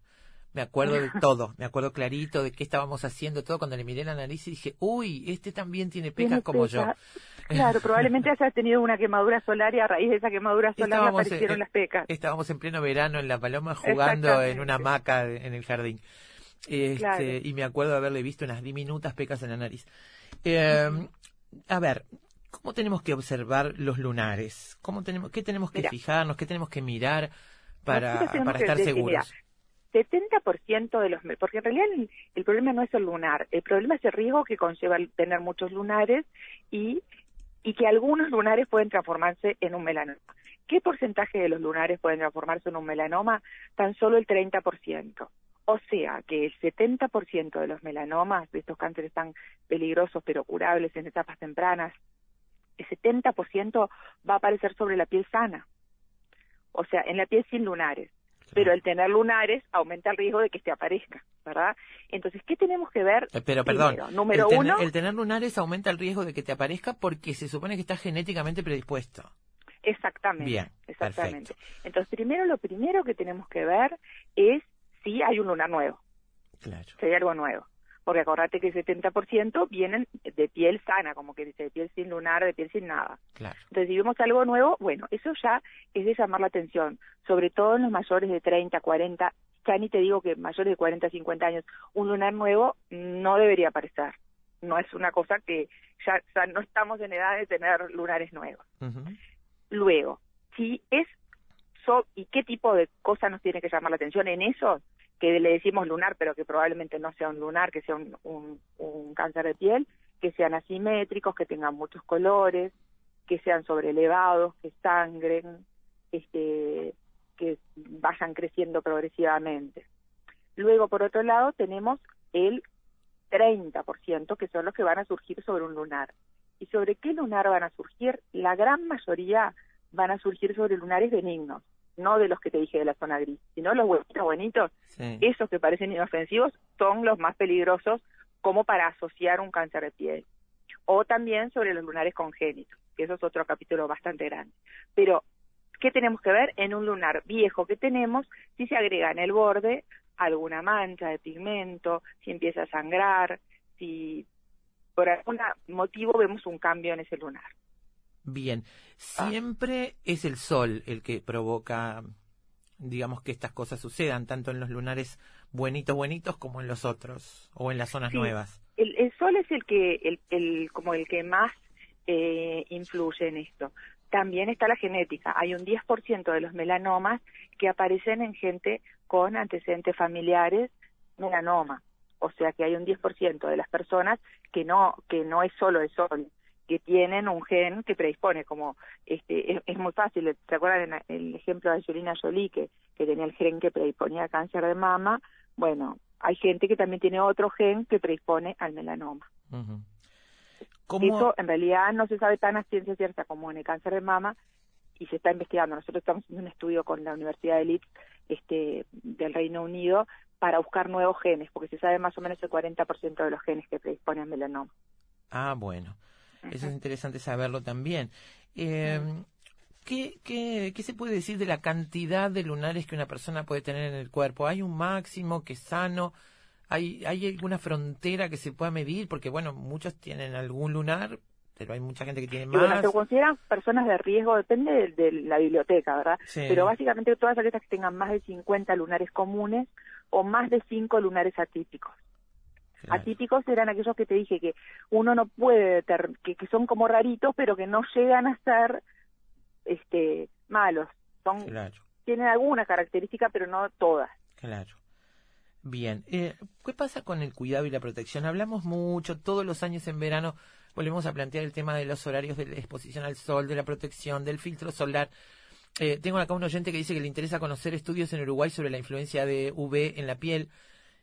Me acuerdo de todo, me acuerdo clarito de qué estábamos haciendo todo cuando le miré la nariz y dije, uy, este también tiene pecas como yo. Claro, probablemente hayas tenido una quemadura solar y a raíz de esa quemadura solar Estábamos, aparecieron eh, las pecas. Estábamos en pleno verano en La Paloma jugando en una hamaca en el jardín. Este, Claro. Y me acuerdo de haberle visto unas diminutas pecas en la nariz. Eh, a ver, ¿cómo tenemos que observar los lunares? ¿Cómo tenemos, ¿Qué tenemos que Mira. fijarnos? ¿Qué tenemos que mirar para, estar seguros? Mira, 70% de los, porque en realidad el, el problema no es el lunar, el problema es el riesgo que conlleva tener muchos lunares y, y que algunos lunares pueden transformarse en un melanoma. ¿Qué porcentaje de los lunares pueden transformarse en un melanoma? Tan solo el 30%. O sea que el 70% de los melanomas, de estos cánceres tan peligrosos pero curables en etapas tempranas, el 70% va a aparecer sobre la piel sana. O sea, en la piel sin lunares pero el tener lunares aumenta el riesgo de que se aparezca, ¿verdad? Entonces, ¿qué tenemos que ver? Eh, Pero perdón, primero? número el, uno, el tener lunares aumenta el riesgo de que te aparezca porque se supone que estás genéticamente predispuesto. exactamente, Bien, exactamente. Entonces, primero lo primero que tenemos que ver es si hay un lunar nuevo, Claro. si hay algo nuevo. Porque acordate que el 70% vienen de piel sana, como que dice, de piel sin lunar, de piel sin nada. Claro. Entonces, si vemos algo nuevo, bueno, eso ya es de llamar la atención, sobre todo en los mayores de 30, 40, ya ni te digo que mayores de 40, 50 años, un lunar nuevo no debería aparecer. No es una cosa que ya, ya no estamos en edad de tener lunares nuevos. Luego, si es, so, ¿y qué tipo de cosas nos tiene que llamar la atención en eso? Que le decimos lunar, pero que probablemente no sea un lunar, que sea un, cáncer de piel, que sean asimétricos, que tengan muchos colores, que sean sobrelevados, que sangren, este, que vayan creciendo progresivamente. Luego, por otro lado, tenemos el 30%, que son los que van a surgir sobre un lunar. ¿Y sobre qué lunar van a surgir? La gran mayoría van a surgir sobre lunares benignos, no de los que te dije de la zona gris, sino los buenitos bonitos, Sí. esos que parecen inofensivos son los más peligrosos como para asociar un cáncer de piel. O también sobre los lunares congénitos, que eso es otro capítulo bastante grande. Pero, ¿qué tenemos que ver? En un lunar viejo que tenemos, si se agrega en el borde alguna mancha de pigmento, si empieza a sangrar, si por algún motivo vemos un cambio en ese lunar. Bien, siempre es el sol el que provoca, digamos, que estas cosas sucedan, tanto en los lunares buenitos, buenitos, como en los otros, o en las zonas Sí. nuevas. El, el sol es el que, el, el- como el que más eh, influye en esto. También está la genética. Hay un 10% de los melanomas que aparecen en gente con antecedentes familiares melanoma. O sea que hay un 10% de las personas que no, que no es solo el sol, que tienen un gen que predispone, como este, es, es muy fácil, ¿se acuerdan en el ejemplo de Angelina Jolie que, que tenía el gen que predisponía a cáncer de mama? Bueno, hay gente que también tiene otro gen que predispone al melanoma. ¿Cómo- Eso en realidad no se sabe tan a ciencia cierta como en el cáncer de mama y se está investigando. Nosotros estamos haciendo un estudio con la Universidad de Leeds este, del Reino Unido para buscar nuevos genes, porque se sabe más o menos el 40% de los genes que predisponen al melanoma. Ah, bueno. Eso es interesante saberlo también. Eh, ¿qué, qué, qué se puede decir de la cantidad de lunares que una persona puede tener en el cuerpo? ¿Hay un máximo que es sano? ¿Hay, ¿Hay alguna frontera que se pueda medir? Porque, bueno, muchos tienen algún lunar, pero hay mucha gente que tiene Y bueno, más. se consideran personas de riesgo, depende de, de la biblioteca, ¿verdad? Sí. Pero básicamente todas aquellas que tengan más de 50 lunares comunes o más de 5 lunares atípicos. Claro. Atípicos eran aquellos que te dije que uno no puede, que, que son como raritos, pero que no llegan a ser este malos. Son, Claro. Tienen alguna característica, pero no todas. Claro. Bien. Eh, ¿Qué pasa con el cuidado y la protección? Hablamos mucho, todos los años en verano volvemos a plantear el tema de los horarios de la exposición al sol, de la protección, del filtro solar. Eh, tengo acá un oyente que dice que le interesa conocer estudios en Uruguay sobre la influencia de UV en la piel,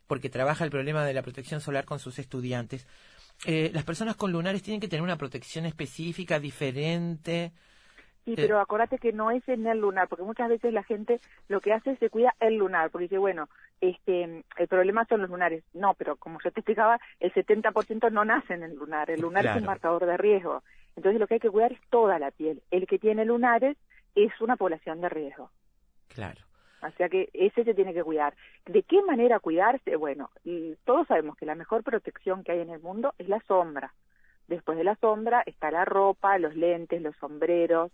porque trabaja el problema de la protección solar con sus estudiantes. Eh, las personas con lunares tienen que tener una protección específica, diferente. Sí, Eh. pero acordate que no es en el lunar, porque muchas veces la gente lo que hace es se cuida el lunar, porque dice, bueno, este, el problema son los lunares. No, pero como yo te explicaba, el 70% no nace en el lunar. El lunar es un marcador de riesgo. Entonces lo que hay que cuidar es toda la piel. El que tiene lunares es una población de riesgo. Claro. O sea que ese se tiene que cuidar. ¿De qué manera cuidarse? Bueno, y todos sabemos que la mejor protección que hay en el mundo es la sombra. Después de la sombra está la ropa, los lentes, los sombreros,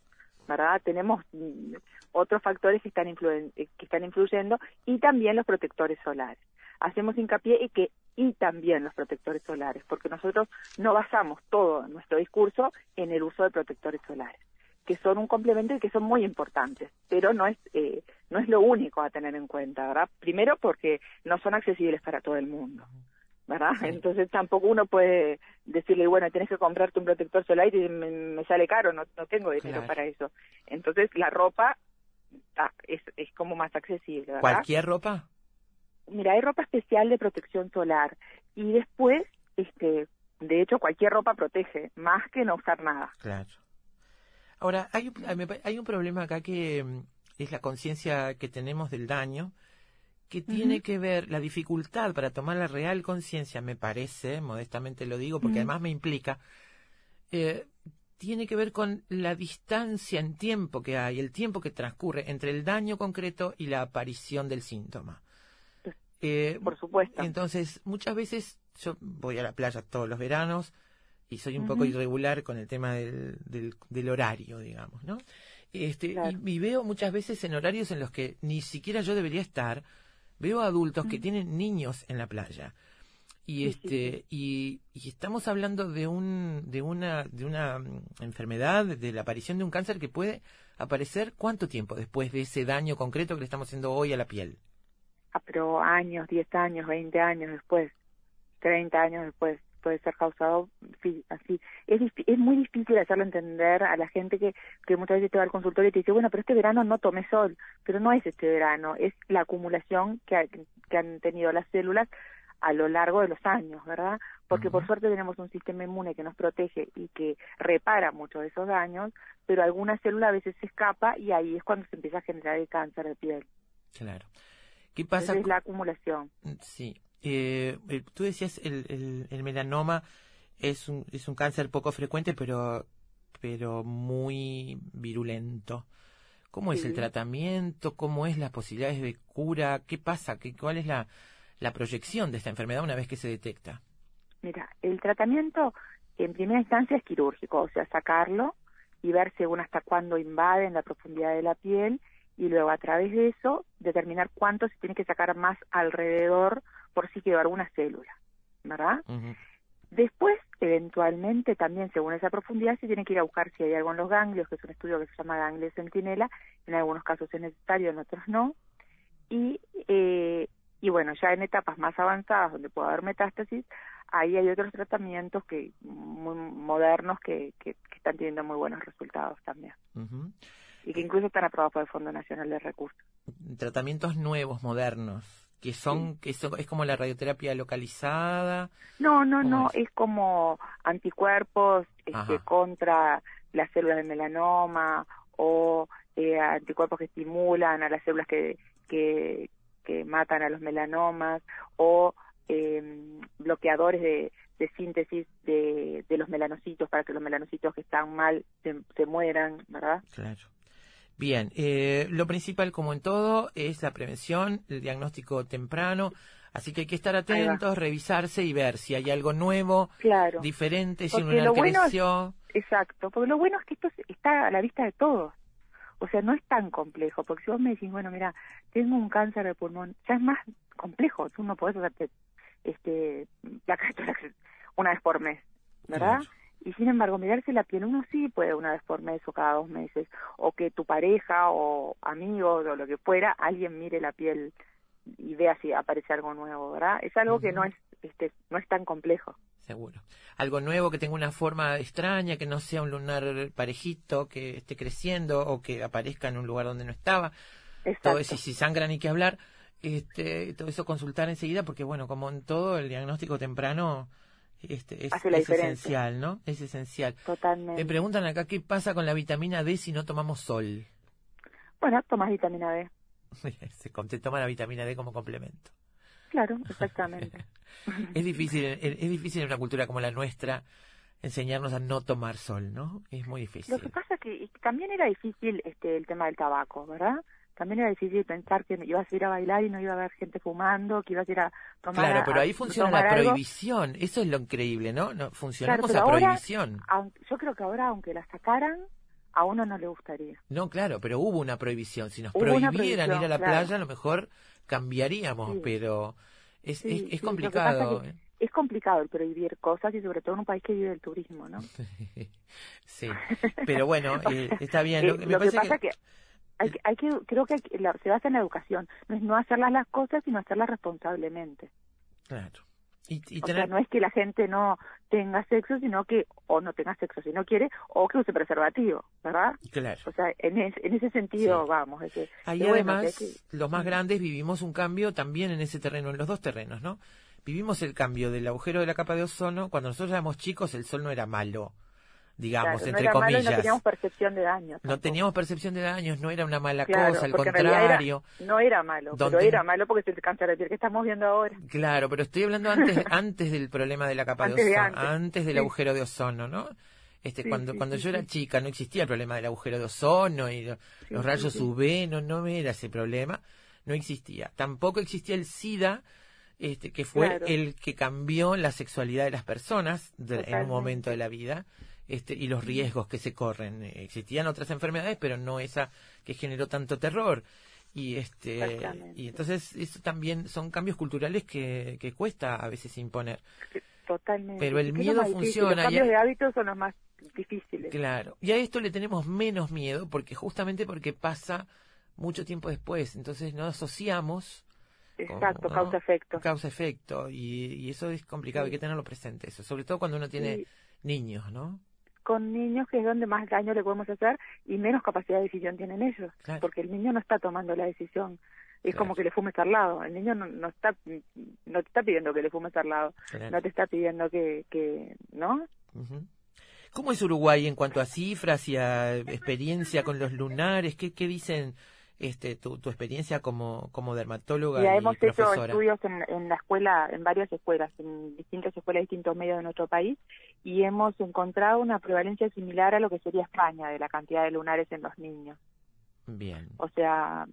¿verdad? Tenemos mm, otros factores que están, eh, que están influyendo y también los protectores solares. Hacemos hincapié en que y también los protectores solares, porque nosotros no basamos todo nuestro discurso en el uso de protectores solares que son un complemento y que son muy importantes, pero no es eh, no es lo único a tener en cuenta, ¿verdad? Primero porque no son accesibles para todo el mundo, ¿verdad? Entonces tampoco uno puede decirle, bueno, tienes que comprarte un protector solar y me, me sale caro, no, no tengo dinero Claro. para eso. Entonces la ropa ah, es, es como más accesible, ¿verdad? ¿Cualquier ropa? Mira, hay ropa especial de protección solar y después, este, de hecho, cualquier ropa protege, más que no usar nada. Claro. Ahora, hay, hay un problema acá que mm, es la conciencia que tenemos del daño, que tiene que ver la dificultad para tomar la real conciencia, me parece, modestamente lo digo, porque además me implica, eh, tiene que ver con la distancia en tiempo que hay, el tiempo que transcurre entre el daño concreto y la aparición del síntoma. Eh, Por supuesto. entonces, muchas veces yo voy a la playa todos los veranos y soy un poco irregular con el tema del, del, del horario, digamos, ¿no? Este, Claro. y, y veo muchas veces en horarios en los que ni siquiera yo debería estar, veo adultos que tienen niños en la playa. Y este y, y estamos hablando de un de una de una mm, enfermedad, de la aparición de un cáncer que puede aparecer cuánto tiempo después de ese daño concreto que le estamos haciendo hoy a la piel. Ah, pero años, 10 años, 20 años después, 30 años después, puede ser causado sí, así. Es, es muy difícil hacerlo entender a la gente que, que muchas veces te va al consultorio y te dice, bueno, pero este verano no tomé sol, pero no es este verano, es la acumulación que, ha- que han tenido las células a lo largo de los años, ¿verdad? Porque por suerte tenemos un sistema inmune que nos protege y que repara muchos de esos daños, pero alguna célula a veces se escapa y ahí es cuando se empieza a generar el cáncer de piel. Claro. ¿Qué pasa? Entonces con- la acumulación. Sí. Eh, eh, tú decías el, el, el melanoma es un, es un cáncer poco frecuente, pero, pero muy virulento. ¿Cómo es el tratamiento? ¿Cómo es las posibilidades de cura? ¿Qué pasa? ¿Qué, ¿Cuál es la, la proyección de esta enfermedad una vez que se detecta? Mira, el tratamiento en primera instancia es quirúrgico, o sea, sacarlo y ver según hasta cuándo invade en la profundidad de la piel y luego a través de eso determinar cuánto se tiene que sacar más alrededor por si quedó alguna célula, ¿verdad? Después, eventualmente, también según esa profundidad, se tiene que ir a buscar si hay algo en los ganglios, que es un estudio que se llama ganglio centinela. En algunos casos es necesario, en otros no. Y, eh, y bueno, ya en etapas más avanzadas, donde puede haber metástasis, ahí hay otros tratamientos que muy modernos que, que, que están teniendo muy buenos resultados también. Ujú. Y que incluso están aprobados por el Fondo Nacional de Recursos. Tratamientos nuevos, modernos, que son, que son, es como la radioterapia localizada. No, no, ¿Cómo no, es? es como anticuerpos este, contra las células de melanoma o eh, anticuerpos que estimulan a las células que, que, que matan a los melanomas o eh, bloqueadores de, de síntesis de, de los melanocitos para que los melanocitos que están mal se, se mueran, ¿verdad? Claro. Bien, eh, lo principal, como en todo, es la prevención, el diagnóstico temprano. Así que hay que estar atentos, revisarse y ver si hay algo nuevo, Claro. diferente, si Porque lunar lo bueno es- creció. Exacto, porque lo bueno es que esto es- está a la vista de todos. O sea, no es tan complejo, porque si vos me decís, bueno, mira, tengo un cáncer de pulmón, ya es más complejo, tú no podés hacerte este, una vez por mes, ¿verdad? Claro. Y sin embargo, mirarse la piel uno sí puede una vez por mes o cada dos meses, o que tu pareja o amigos o lo que fuera, alguien mire la piel y vea si aparece algo nuevo, ¿verdad? Es algo que no es este no es tan complejo. Seguro. Algo nuevo que tenga una forma extraña, que no sea un lunar parejito, que esté creciendo o que aparezca en un lugar donde no estaba. Exacto. Todo eso, y si sangra ni que hablar, este, todo eso consultar enseguida, porque bueno, como en todo, el diagnóstico temprano este, es, Hace la es esencial, ¿no? Es esencial. Totalmente. Me preguntan acá qué pasa con la vitamina D si no tomamos sol. Bueno, tomas vitamina D. Se toma la vitamina D como complemento. Claro, exactamente. Es difícil, es, es difícil en una cultura como la nuestra enseñarnos a no tomar sol, ¿no? Es muy difícil. Lo que pasa que y también era difícil este el tema del tabaco, ¿verdad? También era difícil pensar que ibas a ir a bailar y no iba a haber gente fumando, que ibas a ir a tomar Claro, pero ahí a funciona la algo. prohibición. Eso es lo increíble, ¿no? no funcionamos Claro, a ahora- prohibición. Aunque- yo creo que ahora, aunque la sacaran, a uno no le gustaría. No, claro, pero hubo una prohibición. Si nos Hubo prohibieran ir a la claro. playa, a lo mejor cambiaríamos, Sí. pero es, Sí, es, sí, es lo que complicado. pasa Es complicado el prohibir cosas y sobre todo en un país que vive del turismo, ¿no? ¿eh? sí, pero bueno, eh, está bien. Eh, Lo, me lo que pasa que, que- hay que, creo que hay que- la- se basa en la educación. No es no hacerlas las cosas, sino hacerlas responsablemente. Claro. Y, y O tener, sea, no es que la gente no tenga sexo, sino que, o no tenga sexo si no quiere, o que use preservativo, ¿verdad? claro. O sea, en, es- en ese sentido, Sí. vamos. es que- Ahí que bueno, además, que hay que- los más grandes vivimos un cambio también en ese terreno, en los dos terrenos, ¿no? Vivimos el cambio del agujero de la capa de ozono. Cuando nosotros éramos chicos, el sol no era malo, digamos, claro, no entre malo comillas. no teníamos percepción de daño. No teníamos percepción de daños, no era una mala Claro, cosa, al era- contrario. no era malo, Donde- pero era malo porque el cáncer de piel que estamos viendo ahora. Claro, pero estoy hablando antes, antes del problema de la capa Antes de de ozono, antes, del sí. agujero de ozono, ¿no? Este, Sí, cuando sí, cuando yo era chica no existía el problema del agujero de ozono y los rayos. UV, no, no era ese problema, no existía. Tampoco existía el SIDA, este, que fue Claro. el que cambió la sexualidad de las personas de- en un momento de la vida. Este, y los riesgos que se corren. Eh, Existían otras enfermedades, pero no esa que generó tanto terror. Y este y entonces eso también son cambios culturales que, que cuesta a veces imponer. Totalmente. Pero el miedo funciona, Los cambios y- de hábitos son los más difíciles. Claro. Y a esto le tenemos menos miedo porque justamente porque pasa mucho tiempo después. Entonces no asociamos Exacto, ¿no? causa-efecto. causa-efecto. Y, y eso es complicado, hay que tenerlo presente eso. Sobre todo cuando uno tiene Sí. niños, ¿no? Con niños que es donde más daño le podemos hacer y menos capacidad de decisión tienen ellos. Claro. Porque el niño no está tomando la decisión. Es Claro. como que le fumes al lado. El niño no, no está no te está pidiendo que le fumes al lado. Claro. No te está pidiendo que, que ¿no? ¿Cómo es Uruguay en cuanto a cifras y a experiencia con los lunares? ¿Qué, qué dicen este, tu, tu experiencia como, como dermatóloga Ya y hemos hecho estudios en, en la escuela, en varias escuelas, en distintas escuelas, distintos medios de nuestro país, y hemos encontrado una prevalencia similar a lo que sería España de la cantidad de lunares en los niños. Bien. O sea,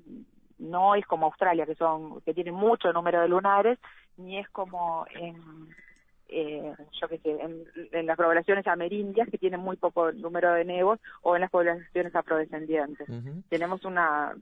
no es como Australia, que son que tiene mucho número de lunares, ni es como en, eh, yo qué sé, en, en las poblaciones amerindias, que tienen muy poco número de nevos, o en las poblaciones afrodescendientes. Tenemos una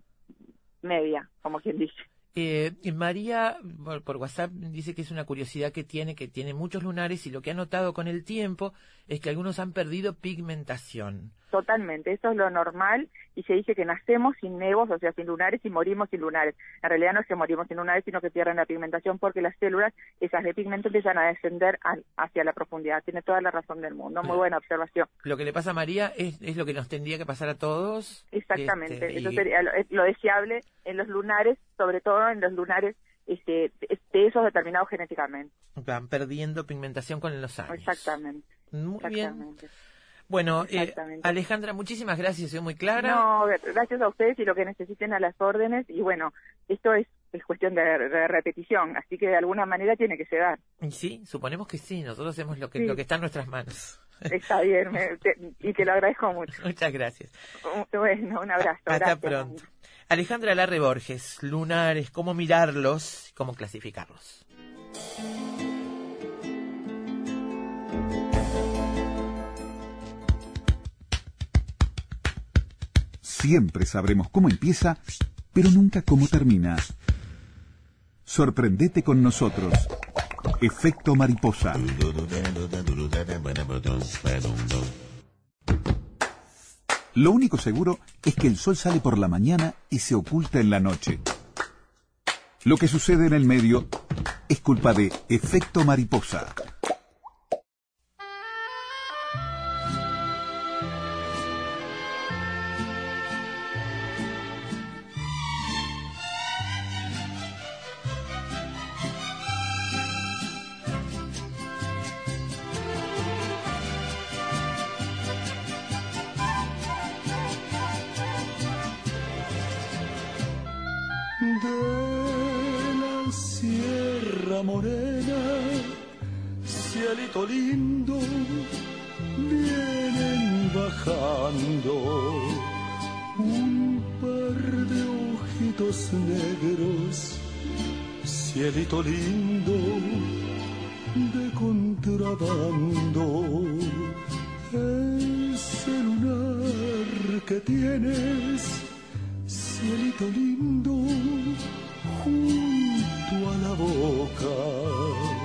media, como quien dice. Eh, María por, por WhatsApp dice que es una curiosidad que tiene, que tiene muchos lunares y lo que ha notado con el tiempo es que algunos han perdido pigmentación. Totalmente, eso es lo normal y se dice que nacemos sin nevos, o sea, sin lunares y morimos sin lunares. En realidad no es que morimos sin lunares, sino que pierden la pigmentación porque las células, esas de pigmento, empiezan a descender al- hacia la profundidad. Tiene toda la razón del mundo. Muy buena observación. Lo que le pasa a María es, es lo que nos tendría que pasar a todos. Exactamente. Este, y- sería lo, es lo deseable en los lunares, sobre todo en los lunares este, de esos determinados genéticamente. van perdiendo pigmentación con los años. Exactamente. Muy bien. Bueno, eh. Alejandra, muchísimas gracias, soy muy clara. No, gracias a ustedes y lo que necesiten a las órdenes. Y bueno, esto es, es cuestión de, de repetición, así que de alguna manera tiene que llegar. Y Sí, suponemos que sí, nosotros hacemos lo que, Sí. lo que está en nuestras manos. Está bien, me- te- y te lo agradezco mucho. Muchas gracias. Bueno, un abrazo. Hasta gracias. pronto. Alejandra Larre Borges, lunares, cómo mirarlos, cómo clasificarlos. Siempre sabremos cómo empieza, pero nunca cómo termina. Sorprendete con nosotros. Efecto mariposa. Lo único seguro es que el sol sale por la mañana y se oculta en la noche. Lo que sucede en el medio es culpa de efecto mariposa. Lindo, vienen bajando un par de ojitos negros, cielito lindo de contrabando. Ese lunar que tienes cielito lindo junto a la boca.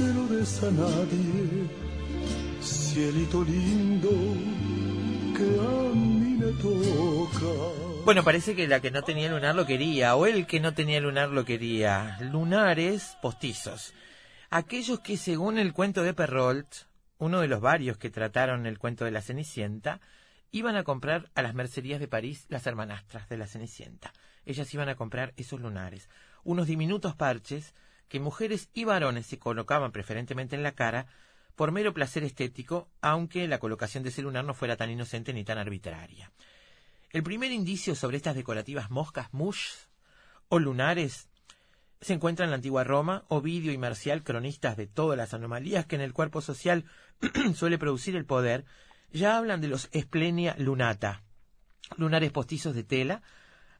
A nadie, cielito lindo que a mí me toca. Bueno, parece que la que no tenía lunar lo quería, o el que no tenía lunar lo quería. Lunares postizos. Aquellos que, según el cuento de Perrault, uno de los varios que trataron el cuento de la Cenicienta, iban a comprar a las mercerías de París las hermanastras de la Cenicienta. Ellas iban a comprar esos lunares, unos diminutos parches que mujeres y varones se colocaban preferentemente en la cara por mero placer estético, aunque la colocación de ese lunar no fuera tan inocente ni tan arbitraria. El primer indicio sobre estas decorativas moscas mush o lunares se encuentra en la antigua Roma, Ovidio y Marcial, cronistas de todas las anomalías que en el cuerpo social suele producir el poder, ya hablan de los esplenia lunata, lunares postizos de tela,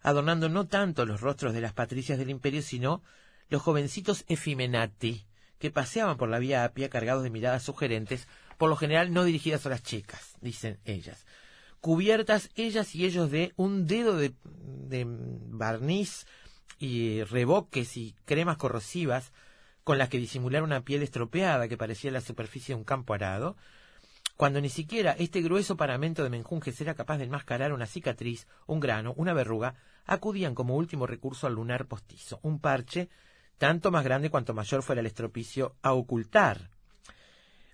adornando no tanto los rostros de las patricias del imperio, sino los jovencitos efimenati, que paseaban por la vía apia cargados de miradas sugerentes, por lo general no dirigidas a las chicas, dicen ellas. Cubiertas ellas y ellos de un dedo de, de barniz y reboques y cremas corrosivas con las que disimular una piel estropeada que parecía la superficie de un campo arado, cuando ni siquiera este grueso paramento de menjunjes era capaz de enmascarar una cicatriz, un grano, una verruga, acudían como último recurso al lunar postizo, un parche tanto más grande cuanto mayor fuera el estropicio a ocultar.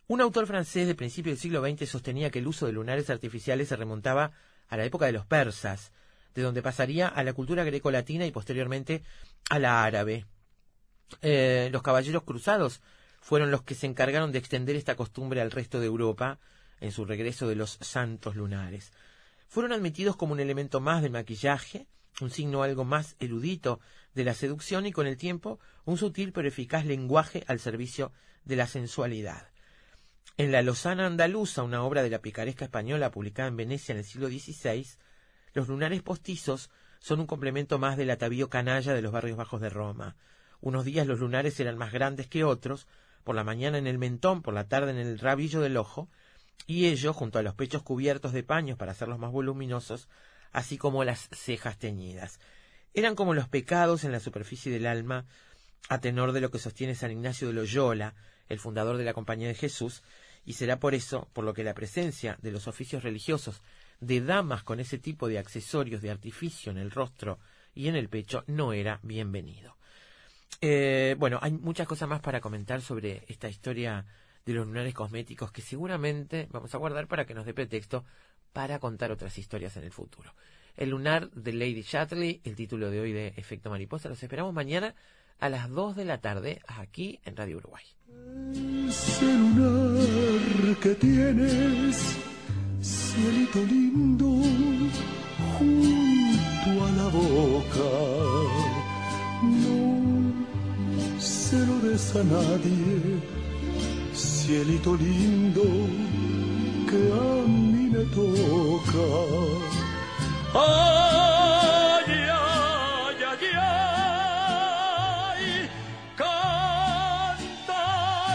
Un autor francés de principios del siglo XX sostenía que el uso de lunares artificiales se remontaba a la época de los persas, de donde pasaría a la cultura grecolatina y posteriormente a la árabe. Eh, los caballeros cruzados fueron los que se encargaron de extender esta costumbre al resto de Europa en su regreso de los santos lunares. Fueron admitidos como un elemento más del maquillaje, un signo algo más erudito de la seducción y con el tiempo un sutil pero eficaz lenguaje al servicio de la sensualidad. En La Lozana Andaluza, una obra de la picaresca española publicada en Venecia en el siglo XVI, los lunares postizos son un complemento más del atavío canalla de los barrios bajos de Roma. Unos días los lunares eran más grandes que otros, por la mañana en el mentón, por la tarde en el rabillo del ojo, y ello, junto a los pechos cubiertos de paños para hacerlos más voluminosos, así como las cejas teñidas. Eran como los pecados en la superficie del alma, a tenor de lo que sostiene San Ignacio de Loyola, el fundador de la Compañía de Jesús, y será por eso por lo que la presencia de los oficios religiosos de damas con ese tipo de accesorios de artificio en el rostro y en el pecho no era bienvenido. Eh, bueno, hay muchas cosas más para comentar sobre esta historia de los lunares cosméticos que seguramente vamos a guardar para que nos dé pretexto para contar otras historias en el futuro. El lunar de Lady Shatley, el título de hoy de Efecto Mariposa, los esperamos mañana a las 2 de la tarde aquí en Radio Uruguay. Ese lunar que tienes, cielito lindo, junto a la boca. No se lo des a nadie, cielito lindo, que a mí me toca. Ay, ay, ay, ay, canta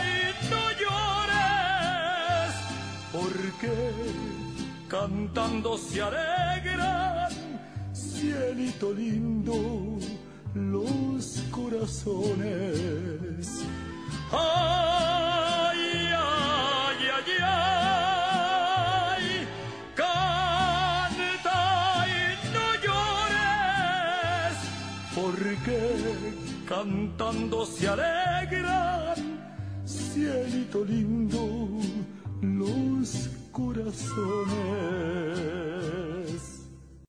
y no llores, porque cantando se alegran, cielito lindo, los corazones. Ay, alegran, cielito lindo, los corazones.